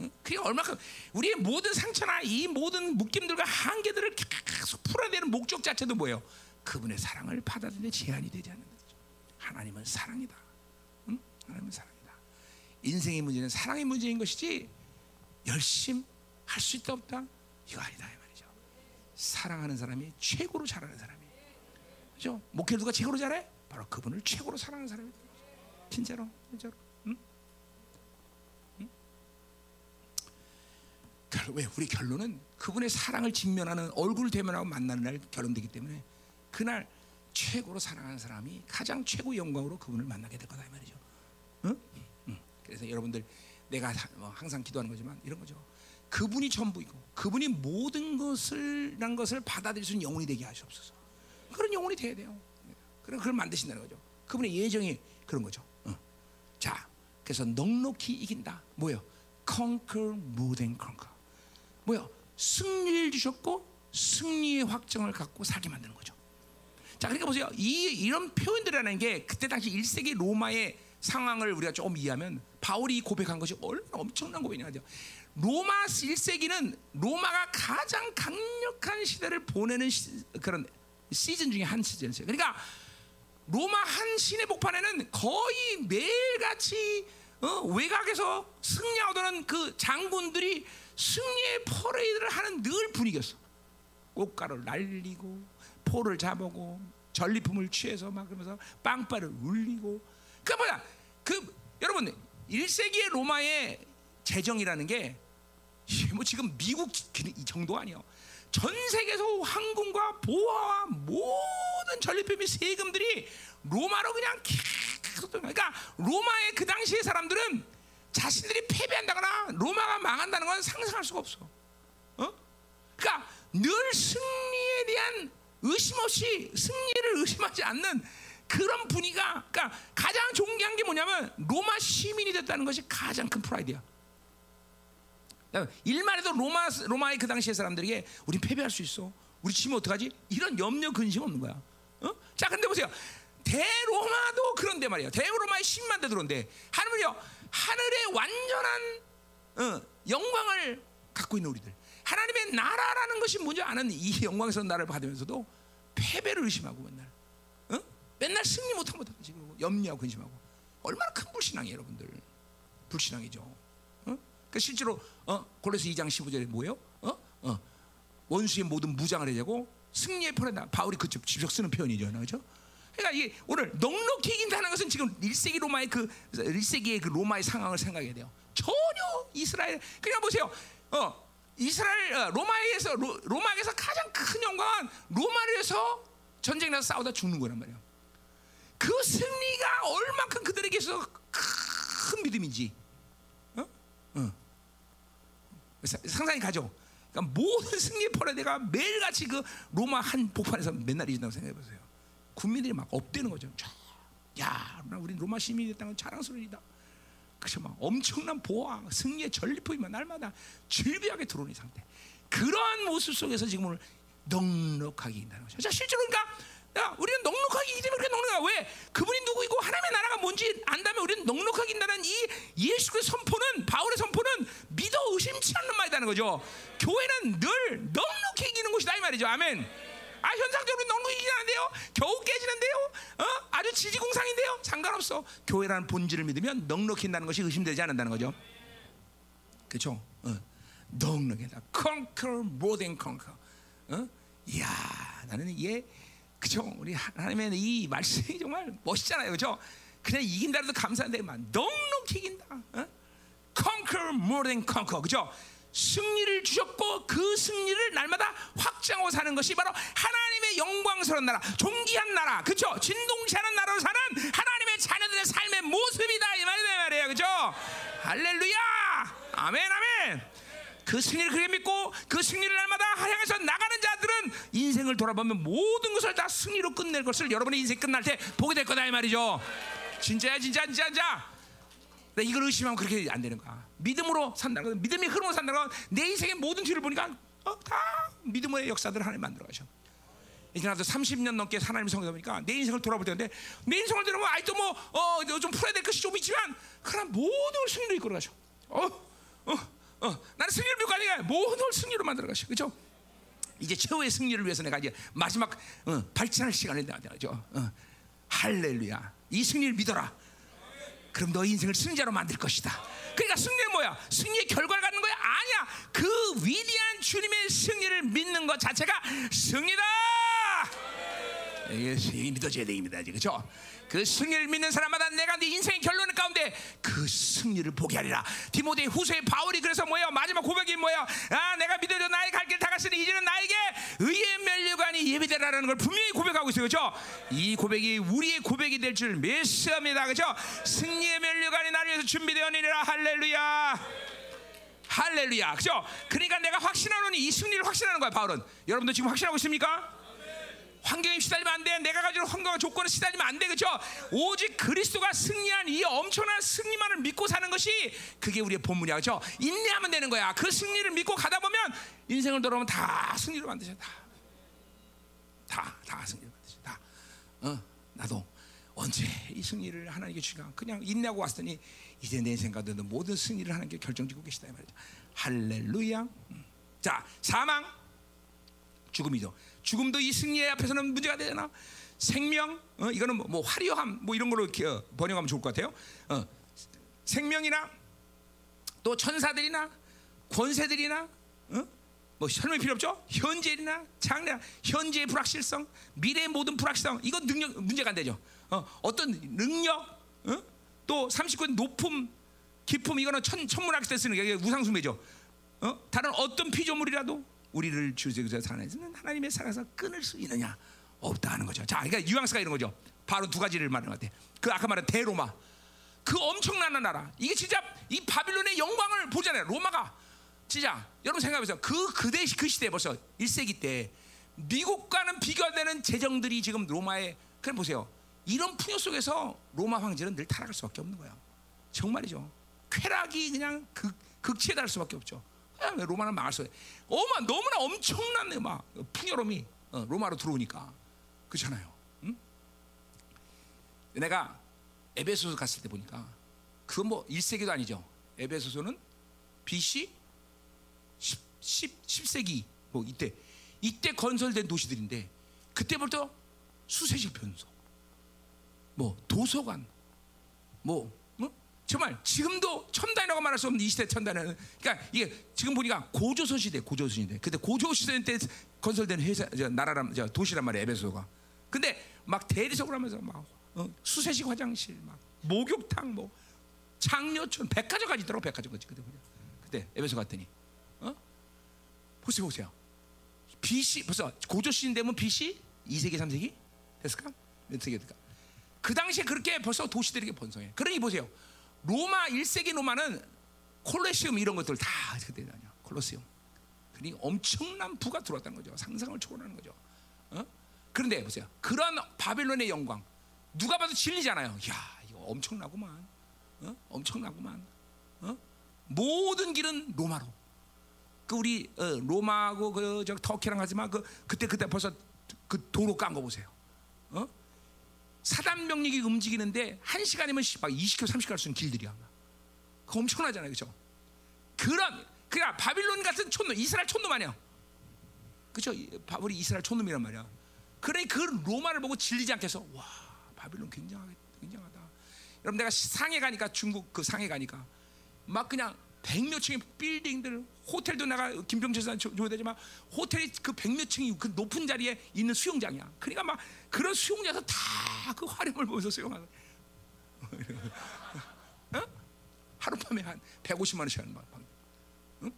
응? 그게 얼마큼 우리의 모든 상처나 이 모든 묶임들과 한계들을 계속 풀어야 되는 목적 자체도 뭐예요? 그분의 사랑을 받아들이는 제한이 되지 않는 거죠. 하나님은 사랑이다. 응? 하나님은 사랑이다. 인생의 문제는 사랑의 문제인 것이지 열심 할 수 있다 없다 이거 아니다 이 말이죠. 사랑하는 사람이 최고로 잘하는 사람이. 그죠? 목회를 누가 최고로 잘해? 바로 그분을 최고로 사랑하는 사람이. 진짜로, 진짜로. 응? 응? 결- 왜 우리 결론은 그분의 사랑을 직면하는 얼굴 대면하고 만나는 날 결론되기 때문에 그날 최고로 사랑하는 사람이 가장 최고 영광으로 그분을 만나게 될 거다 이 말이죠. 응? 응. 그래서 여러분들 내가 사- 뭐 항상 기도하는 거지만 이런 거죠. 그분이 전부이고 그분이 모든 것을 란 것을 받아들일 수 있는 영혼이 되게 하시옵소서. 그런 영혼이 돼야 돼요. 그런 그걸 만드신다는 거죠. 그분의 예정이 그런 거죠. 응. 자, 그래서 넉넉히 이긴다. 뭐요? Conquer more than conquer. 뭐요? 승리를 주셨고 승리의 확정을 갖고 살게 만드는 거죠. 자, 그러니까 보세요. 이 이런 표현들이라는 게 그때 당시 1세기 로마의 상황을 우리가 조금 이해하면 바울이 고백한 것이 얼마나 엄청난 고백이냐죠. 로마 1세기는 로마가 가장 강력한 시대를 보내는 시, 그런 시즌 중에 한 시즌이었어요. 그러니까 로마 한 시내 복판에는 거의 매일같이 어, 외곽에서 승리하던 그 장군들이 승리의 퍼레이드를 하는 늘 분위기였어. 꽃가루를 날리고 포를 잡고 전리품을 취해서 막 그러면서 빵빠를 울리고 그 뭐야 그 여러분 1세기의 로마의 재정이라는 게 뭐 지금 미국 이 정도 아니에요. 전 세계에서 황금과 보화와 모든 전리품의 세금들이 로마로 그냥 계속 그러니까 로마의 그 당시의 사람들은 자신들이 패배한다거나 로마가 망한다는 건 상상할 수가 없어. 어? 그러니까 늘 승리에 대한 의심 없이 승리를 의심하지 않는 그런 분위기가 그러니까 가장 존귀한 게 뭐냐면 로마 시민이 됐다는 것이 가장 큰 프라이드야. 일만 해도 로마 로마의 그 당시의 사람들에게 우리 패배할 수 있어. 우리 지면 어떡하지? 이런 염려 근심 없는 거야. 어? 자, 근데 보세요. 대로마도 그런데 말이야. 대로마의 10만 대 들어온데 하늘은요 하늘의 완전한 어, 영광을 갖고 있는 우리들. 하나님의 나라라는 것이 뭔지 아는 이 영광에서 나를 받으면서도 패배를 의심하고 맨날, 어? 맨날 승리 못하면 지금 염려하고 근심하고 얼마나 큰 불신앙이에요, 여러분들. 불신앙이죠. 어? 그 실제로 어? 골로새 2장 15절에 뭐예요? 어? 어. 원수의 모든 무장을 해자고 승리의 편에다 바울이 그 직접 쓰는 표현이죠, 그렇죠? 그러니까 이게 오늘 넉넉히 이긴다는 것은 지금 1세기 로마의 그 1세기의 그 로마의 상황을 생각해야 돼요. 전혀 이스라엘 그냥 보세요. 어 이스라엘 어, 로마에서 로, 로마에서 가장 큰 영광은 로마에서 전쟁 나서 싸우다 죽는 거란 말이에요. 그 승리가 얼만큼 그들에게 있어서 큰 믿음인지 어? 어. 상상이 가죠. 그러니까 모든 승리의 퍼레드가 매일같이 그 로마 한 복판에서 맨날 이긴다고 생각해 보세요. 국민들이 막 업되는 거죠. 야, 우리 로마 시민이 됐다는 건 자랑스러운 일이다. 그래서 막 엄청난 보화, 승리의 전리품이 날마다 즐비하게 들어오는 상태. 그러한 모습 속에서 지금 오늘 넉넉하게 이긴다는 거죠. 자, 실제로 그러니까 야, 우리는 넉넉하게 때문에 그렇게 넉넉한 왜? 그분이 누구이고 하나님의 나라가 뭔지 안다면 우리는 넉넉하게 인다는 이 예수 그리스도의 선포는 바울의 선포는 믿어 의심치 않는 말이라는 거죠. 교회는 늘 넉넉히 이기는 곳이다 이 말이죠. 아멘. 아 현상적으로 넉넉히 이기는데요. 겨우 깨지는데요. 어? 아주 지지공상인데요. 상관없어. 교회라는 본질을 믿으면 넉넉히 인다는 것이 의심되지 않는다는 거죠. 그렇죠? 어. 넉넉하다. Conquer more than conquer. 어? 이야, 나는 이게 그죠? 우리 하나님의 이 말씀이 정말 멋있잖아요, 그죠? 그냥 이긴다 해도 감사한데, 만 넉넉히 이긴다. 어? Conquer more than conquer, 그죠? 승리를 주셨고 그 승리를 날마다 확장하고 사는 것이 바로 하나님의 영광스러운 나라, 존귀한 나라, 그죠? 진동치 않은 나라로 사는 하나님의 자녀들의 삶의 모습이다 이 말이다 이 말이에요, 그죠? 할렐루야, 아멘, 아멘. 그 승리를 그렇게 믿고 그 승리를 날마다 향해서 나가는 자들은 인생을 돌아보면 모든 것을 다 승리로 끝낼 것을 여러분의 인생 끝날 때 보게 될 거다 이 말이죠. 진짜야, 진짜, 진짜, 진짜. 나 이걸 의심하면 그렇게 안 되는 거야. 믿음으로 산다는 건 믿음이 흐름으로 산다는 건내 인생의 모든 뒤를 보니까 어, 다 믿음의 역사들을 하나님 만들어 가셔. 이제 나도 30년 넘게 하나님 성경 보니까 내 인생을 돌아볼 때인데 내 인생을 돌아보면 아직도 뭐어좀 풀어야 될 것이 좀 있지만 그러나 모든 걸 승리로 이끌어 가셔. 어, 어, 어. 나는 승리를 믿고 아니라 모든 걸 승리로 만들어 가셔. 그렇죠? 이제 최후의 승리를 위해서 내가 이제 마지막 어, 발전할 시간을 내야 되죠. 어. 할렐루야. 이 승리를 믿어라. 그럼 너 인생을 승자로 만들 것이다. 그러니까 승리는 뭐야? 승리의 결과를 갖는 거야? 아니야. 그 위대한 주님의 승리를 믿는 것 자체가 승리다. 이게 이게 믿어져야 됩니다. 그렇죠? 그 승리를 믿는 사람마다 내가 네 인생의 결론 가운데 그 승리를 보게 하리라. 디모데 후서의 바울이 그래서 뭐예요? 마지막 고백이 뭐예요? 아, 내가 믿어져 나의 갈 길 다 갔으니 이제는 나에게 의의 면류관이 예비되라는 걸 분명히 고백하고 있어요. 그렇죠? 이 고백이 우리의 고백이 될 줄 믿습니다. 그렇죠? 승리의 면류관이 나를 위해서 준비되었느니라. 할렐루야. 할렐루야. 그죠? 그러니까 내가 확신하노니 이 승리를 확신하는 거야, 바울은. 여러분도 지금 확신하고 있습니까? 환경에 시달리면 안 돼. 내가 가지고 환경과 조건에 시달리면 안 돼. 그죠? 오직 그리스도가 승리한 이 엄청난 승리만을 믿고 사는 것이 그게 우리의 본문이야. 그죠? 인내하면 되는 거야. 그 승리를 믿고 가다 보면 인생을 돌아보면 다 승리로 만드셔. 다. 다, 다 승리로 만드셔. 다. 어, 나도 언제 이 승리를 하나님께 주가 그냥 인내하고 왔더니 이제 내 생각도 모든 승리를 하나님께 결정짓고 계시다 이 말이죠. 할렐루야. 음. 자, 사망, 죽음이죠. 죽음도 이 승리의 앞에서는 문제가 되잖아. 생명, 어, 이거는 뭐, 뭐 화려함, 뭐 이런 걸로 이렇게 어, 번역하면 좋을 것 같아요. 어, 생명이나 또 천사들이나 권세들이나, 어? 뭐 설명 필요 없죠. 현재나 장래나 현재의 불확실성, 미래의 모든 불확실성, 이건 능력 문제가 안 되죠. 어, 어떤 능력, 어? 또 39의 높음, 깊음 이거는 천 천문학 때 쓰는 게 우상숭배죠. 어? 다른 어떤 피조물이라도 우리를 주제에서 살아내는 하나님의 살아서 끊을 수 있느냐 없다 하는 거죠. 자, 그러니까 유황스가 이런 거죠. 바로 두 가지를 말하는 것 같아. 그 아까 말한 대로마, 그 엄청난 나라. 이게 진짜 이 바빌론의 영광을 보잖아요. 로마가 진짜 여러분 생각해보세요. 그 그대 그 시대 벌써 1세기 때 미국과는 비교되는 재정들이 지금 로마에 그럼 보세요. 이런 풍요 속에서 로마 황제는 늘 타락할 수밖에 없는 거야. 정말이죠. 쾌락이 그냥 극 극치에 달할 수밖에 없죠. 그냥 로마는 수. 어마 너무나 엄청난 막 풍요로움이 어, 로마로 들어오니까 그렇잖아요. 응? 내가 에베소서 갔을 때 보니까 그건 뭐 1세기도 아니죠. 에베소서는 BC 10, 10, 10세기 뭐 이때 이때 건설된 도시들인데 그때부터 수세식 변소 뭐 도서관 뭐 어? 정말 지금도 첨단이라고 말할 수 없는 이 시대 첨단은 그러니까 이게 지금 보니까 고조선 시대 고조선 시대. 근데 고조선 때 건설된 회사 저, 나라란 저, 도시란 말이에요 에베소가. 근데 막 대리석으로 하면서 막 어? 수세식 화장실 막 목욕탕 뭐 장려촌 백화점까지 있더라고 백화점까지 그때 보냐 그때 에베소 갔더니. 어? 보세요 보세요. BC 벌써 고조 시대 되면 BC 2세기 3세기? 됐을까? 몇 세기 됐을까? 그 당시에 그렇게 벌써 도시들이 번성해. 그러니 보세요. 로마 1세기 로마는 콜레시움 이런 것들 다 그때 아니야. 콜로세움. 그러니 엄청난 부가 들어왔다는 거죠. 상상을 초월하는 거죠. 어? 그런데 보세요. 그런 바벨론의 영광 누가 봐도 진리잖아요. 야 이거 엄청나구만. 어? 엄청나구만. 어? 모든 길은 로마로. 그 우리 어, 로마하고 그 저 터키랑 하지만 그 그때 그때 벌써 그 도로 깐 거 보세요. 어? 사단 병력이 움직이는데 한 시간이면 막 20km, 30km 갈 수 있는 길들이야. 그 엄청나잖아요, 그렇죠? 그런 그냥 바빌론 같은 촌놈, 이스라엘 촌놈 아니야. 그렇죠? 우리 이스라엘 촌놈이란 말이야. 그래 그 로마를 보고 질리지 않겠어. 와, 바빌론 굉장하게 굉장하다. 여러분 내가 상해 가니까 중국 그 상해 가니까 막 그냥 백몇 층의 빌딩들 호텔도 내가 김병철 사 줘야 되지만 호텔이 그 백몇 층이 그 높은 자리에 있는 수영장이야. 그러니까 막 그런 수영장에서 다 그 화려함을 보면서 수영하는. 어? 하룻밤에 한 150만 원씩 하는 거야. 응?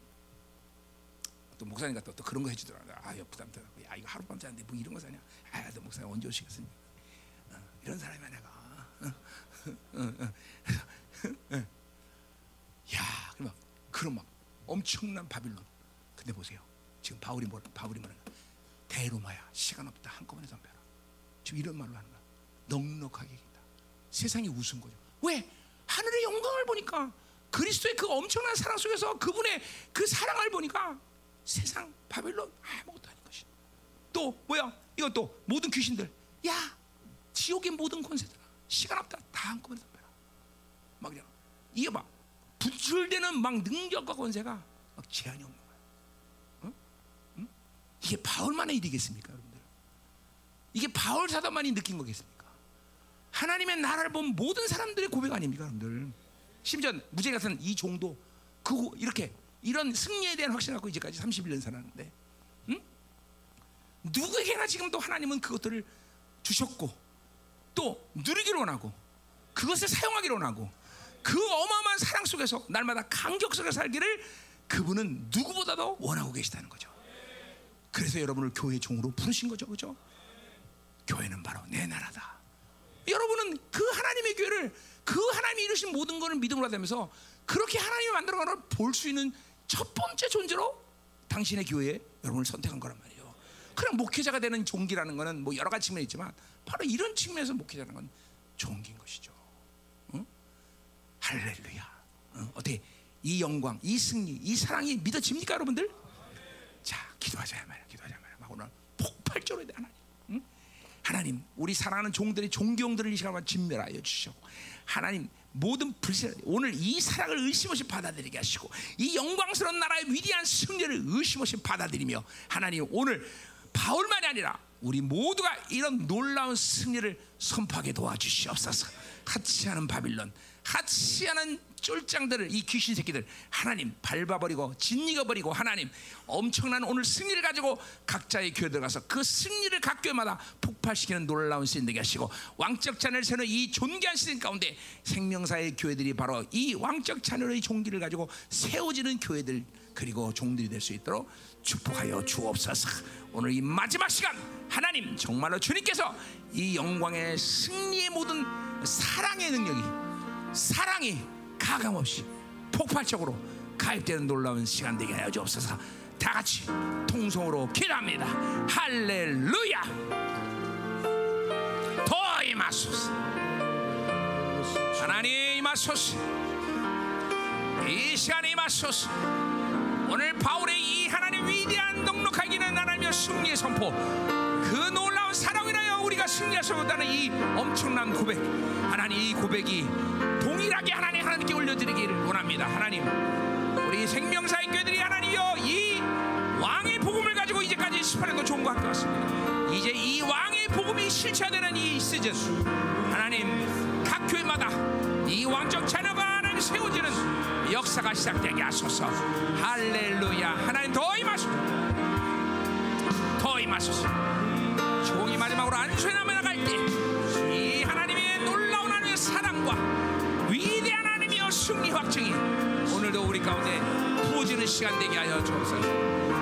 또 목사님 같다 또 그런 거 해주더라. 아, 야 부담되다. 야 이거 하룻밤 자는데 뭐 이런 거 사냐? 아, 너 목사님 언제 오시겠습니까? 어, 이런 사람이야 내가. 어, 어, 야, 그럼 그런 막 엄청난 바빌론. 근데 보세요. 지금 바울이 뭐 바울이 뭐라 대로마야 시간 없다 한꺼번에 덤벼라. 지금 이런 말로 하는 거야. 넉넉하게 이긴다. 세상이 웃은 거죠. 왜? 하늘의 영광을 보니까 그리스도의 그 엄청난 사랑 속에서 그분의 그 사랑을 보니까 세상 바벨론 아무것도 아닌 것이. 또 뭐야? 이것도 모든 귀신들. 야, 지옥의 모든 권세들. 시간 없다. 다 한꺼번에 덮여라. 막 이래. 이게 막 분출되는 막 능력과 권세가 막 제한이 없는 거야. 어? 응? 이게 바울만의 일이겠습니까, 여러분들? 이게 바울 사도만이 느낀 거겠습니까? 하나님의 나라를 본 모든 사람들의 고백 아닙니까, 여러분들? 심지어 무죄 같은 이 종도 그 이렇게 이런 승리에 대한 확신을 갖고 이제까지 31년 살았는데, 응? 누구에게나 지금도 하나님은 그것들을 주셨고 또 누리기로 원하고 그것을 사용하기로 원하고 그 어마어마한 사랑 속에서 날마다 강격스럽게 살기를 그분은 누구보다도 원하고 계시다는 거죠. 그래서 여러분을 교회 종으로 부르신 거죠, 그죠? 교회는 바로 내 나라다. 여러분은 그 하나님의 교회를 그 하나님이 이루신 모든 것을 믿음으로 하면서 그렇게 하나님이 만들어 가는 걸 볼 수 있는 첫 번째 존재로 당신의 교회에 여러분을 선택한 거란 말이에요. 그냥 목회자가 되는 종기라는 것은 뭐 여러 가지 측면이 있지만 바로 이런 측면에서 목회자라는 건 종기인 것이죠. 응? 할렐루야. 응? 어떻게 이 영광, 이 승리, 이 사랑이 믿어집니까, 여러분들? 자, 기도하자 말이야, 기도하자 말이야. 막 오늘 폭발적으로 돼 하나님. 응? 하나님, 우리 사랑하는 종들의 종교용들을 이 시간만 진멸하여 주시오. 하나님, 모든 불신 오늘 이 사랑을 의심 없이 받아들이게 하시고 이 영광스러운 나라의 위대한 승리를 의심 없이 받아들이며 하나님 오늘 바울만이 아니라 우리 모두가 이런 놀라운 승리를 선포하게 도와주시옵소서. 하치하는 바빌론, 하치하는 쫄장들을 이 귀신 새끼들 하나님 밟아버리고 짓이겨버리고 하나님 엄청난 오늘 승리를 가지고 각자의 교회 들어가서 그 승리를 각 교회마다 폭발시키는 놀라운 시즌 되게 하시고 왕적 찬을 세는 이 존귀한 시즌 가운데 생명사의 교회들이 바로 이 왕적 찬을의 종기를 가지고 세워지는 교회들 그리고 종들이 될 수 있도록 축복하여 주옵소서. 오늘 이 마지막 시간 하나님 정말로 주님께서 이 영광의 승리의 모든 사랑의 능력이 사랑이 가감없이 폭발적으로 가입되는 놀라운 시간 되게 하여 주옵소서. 다 같이 통성으로 기도합니다. 할렐루야. 더 임하소서. 하나님 임하소서. 이 시간에 임하소서. 오늘 바울의 이 하나님 위대한 넉넉하기는 하나님의 승리의 선포 그 놀라운 사랑이라여 우리가 없다는 이 엄청난 고백 하나님 이 고백이 동일하게 하나님 하나님께 올려드리기를 원합니다. 하나님 우리 생명사의 교회들이 하나님이여 이 왕의 복음을 가지고 이제까지 18년도 좋은 것 같습니다. 이제 이 왕의 복음이 실체되는 이 시즌 하나님 각 교회마다 이 왕적 자녀가 하나님 세워지는 역사가 시작되게 하소서. 할렐루야. 하나님 더 임하소서. 더 임하소서 종이 마지막으로 안수해나며 나갈 때이 하나님의 놀라운 하나님의 사랑과 위대한 하나님의 승리 확증이 오늘도 우리 가운데 부어지는 시간 되게 하여 주옵소서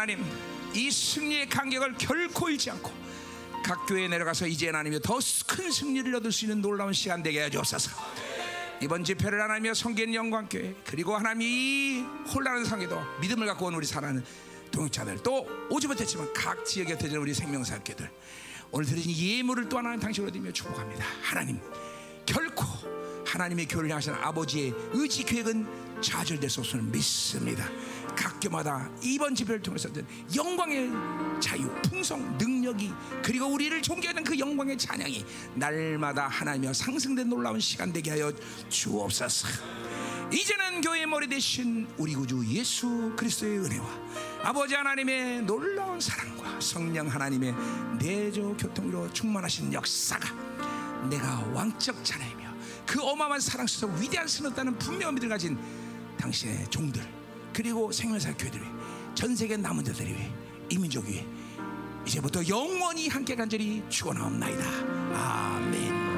하나님 이 승리의 간격을 결코 잃지 않고 각 교회에 내려가서 이제 하나님이 더 큰 승리를 얻을 수 있는 놀라운 시간 되게 하여 주옵소서. 이번 집회를 하나님이 성계인 영광교회 그리고 하나님이 혼란한 상에도 믿음을 갖고 온 우리 살아는 동역자들 또 오지 못했지만 각 지역에 흩어진 우리 생명사역계들 오늘 드린 예물을 또 하나님 당신으로 드리며 축복합니다. 하나님 결코 하나님의 교회를 향하신 아버지의 의지 계획은 좌절될 수 없음을 믿습니다. 각 교마다 이번 집회를 통해서든 영광의 자유, 풍성, 능력이 그리고 우리를 존경하는 그 영광의 찬양이 날마다 하나님여 상승된 놀라운 시간 되게 하여 주옵소서. 이제는 교회의 머리 대신 우리 구주 예수 그리스도의 은혜와 아버지 하나님의 놀라운 사랑과 성령 하나님의 내조 교통으로 충만하신 역사가 내가 왕적 찬양이며 그 어마어마한 사랑 속에서 위대한 선었다는 분명한 믿음을 가진 당신의 종들 그리고 생명사 교회들 위해 전 세계 남은 자들 위해 이민족 위해 이제부터 영원히 함께 간절히 축원하옵나이다 아멘.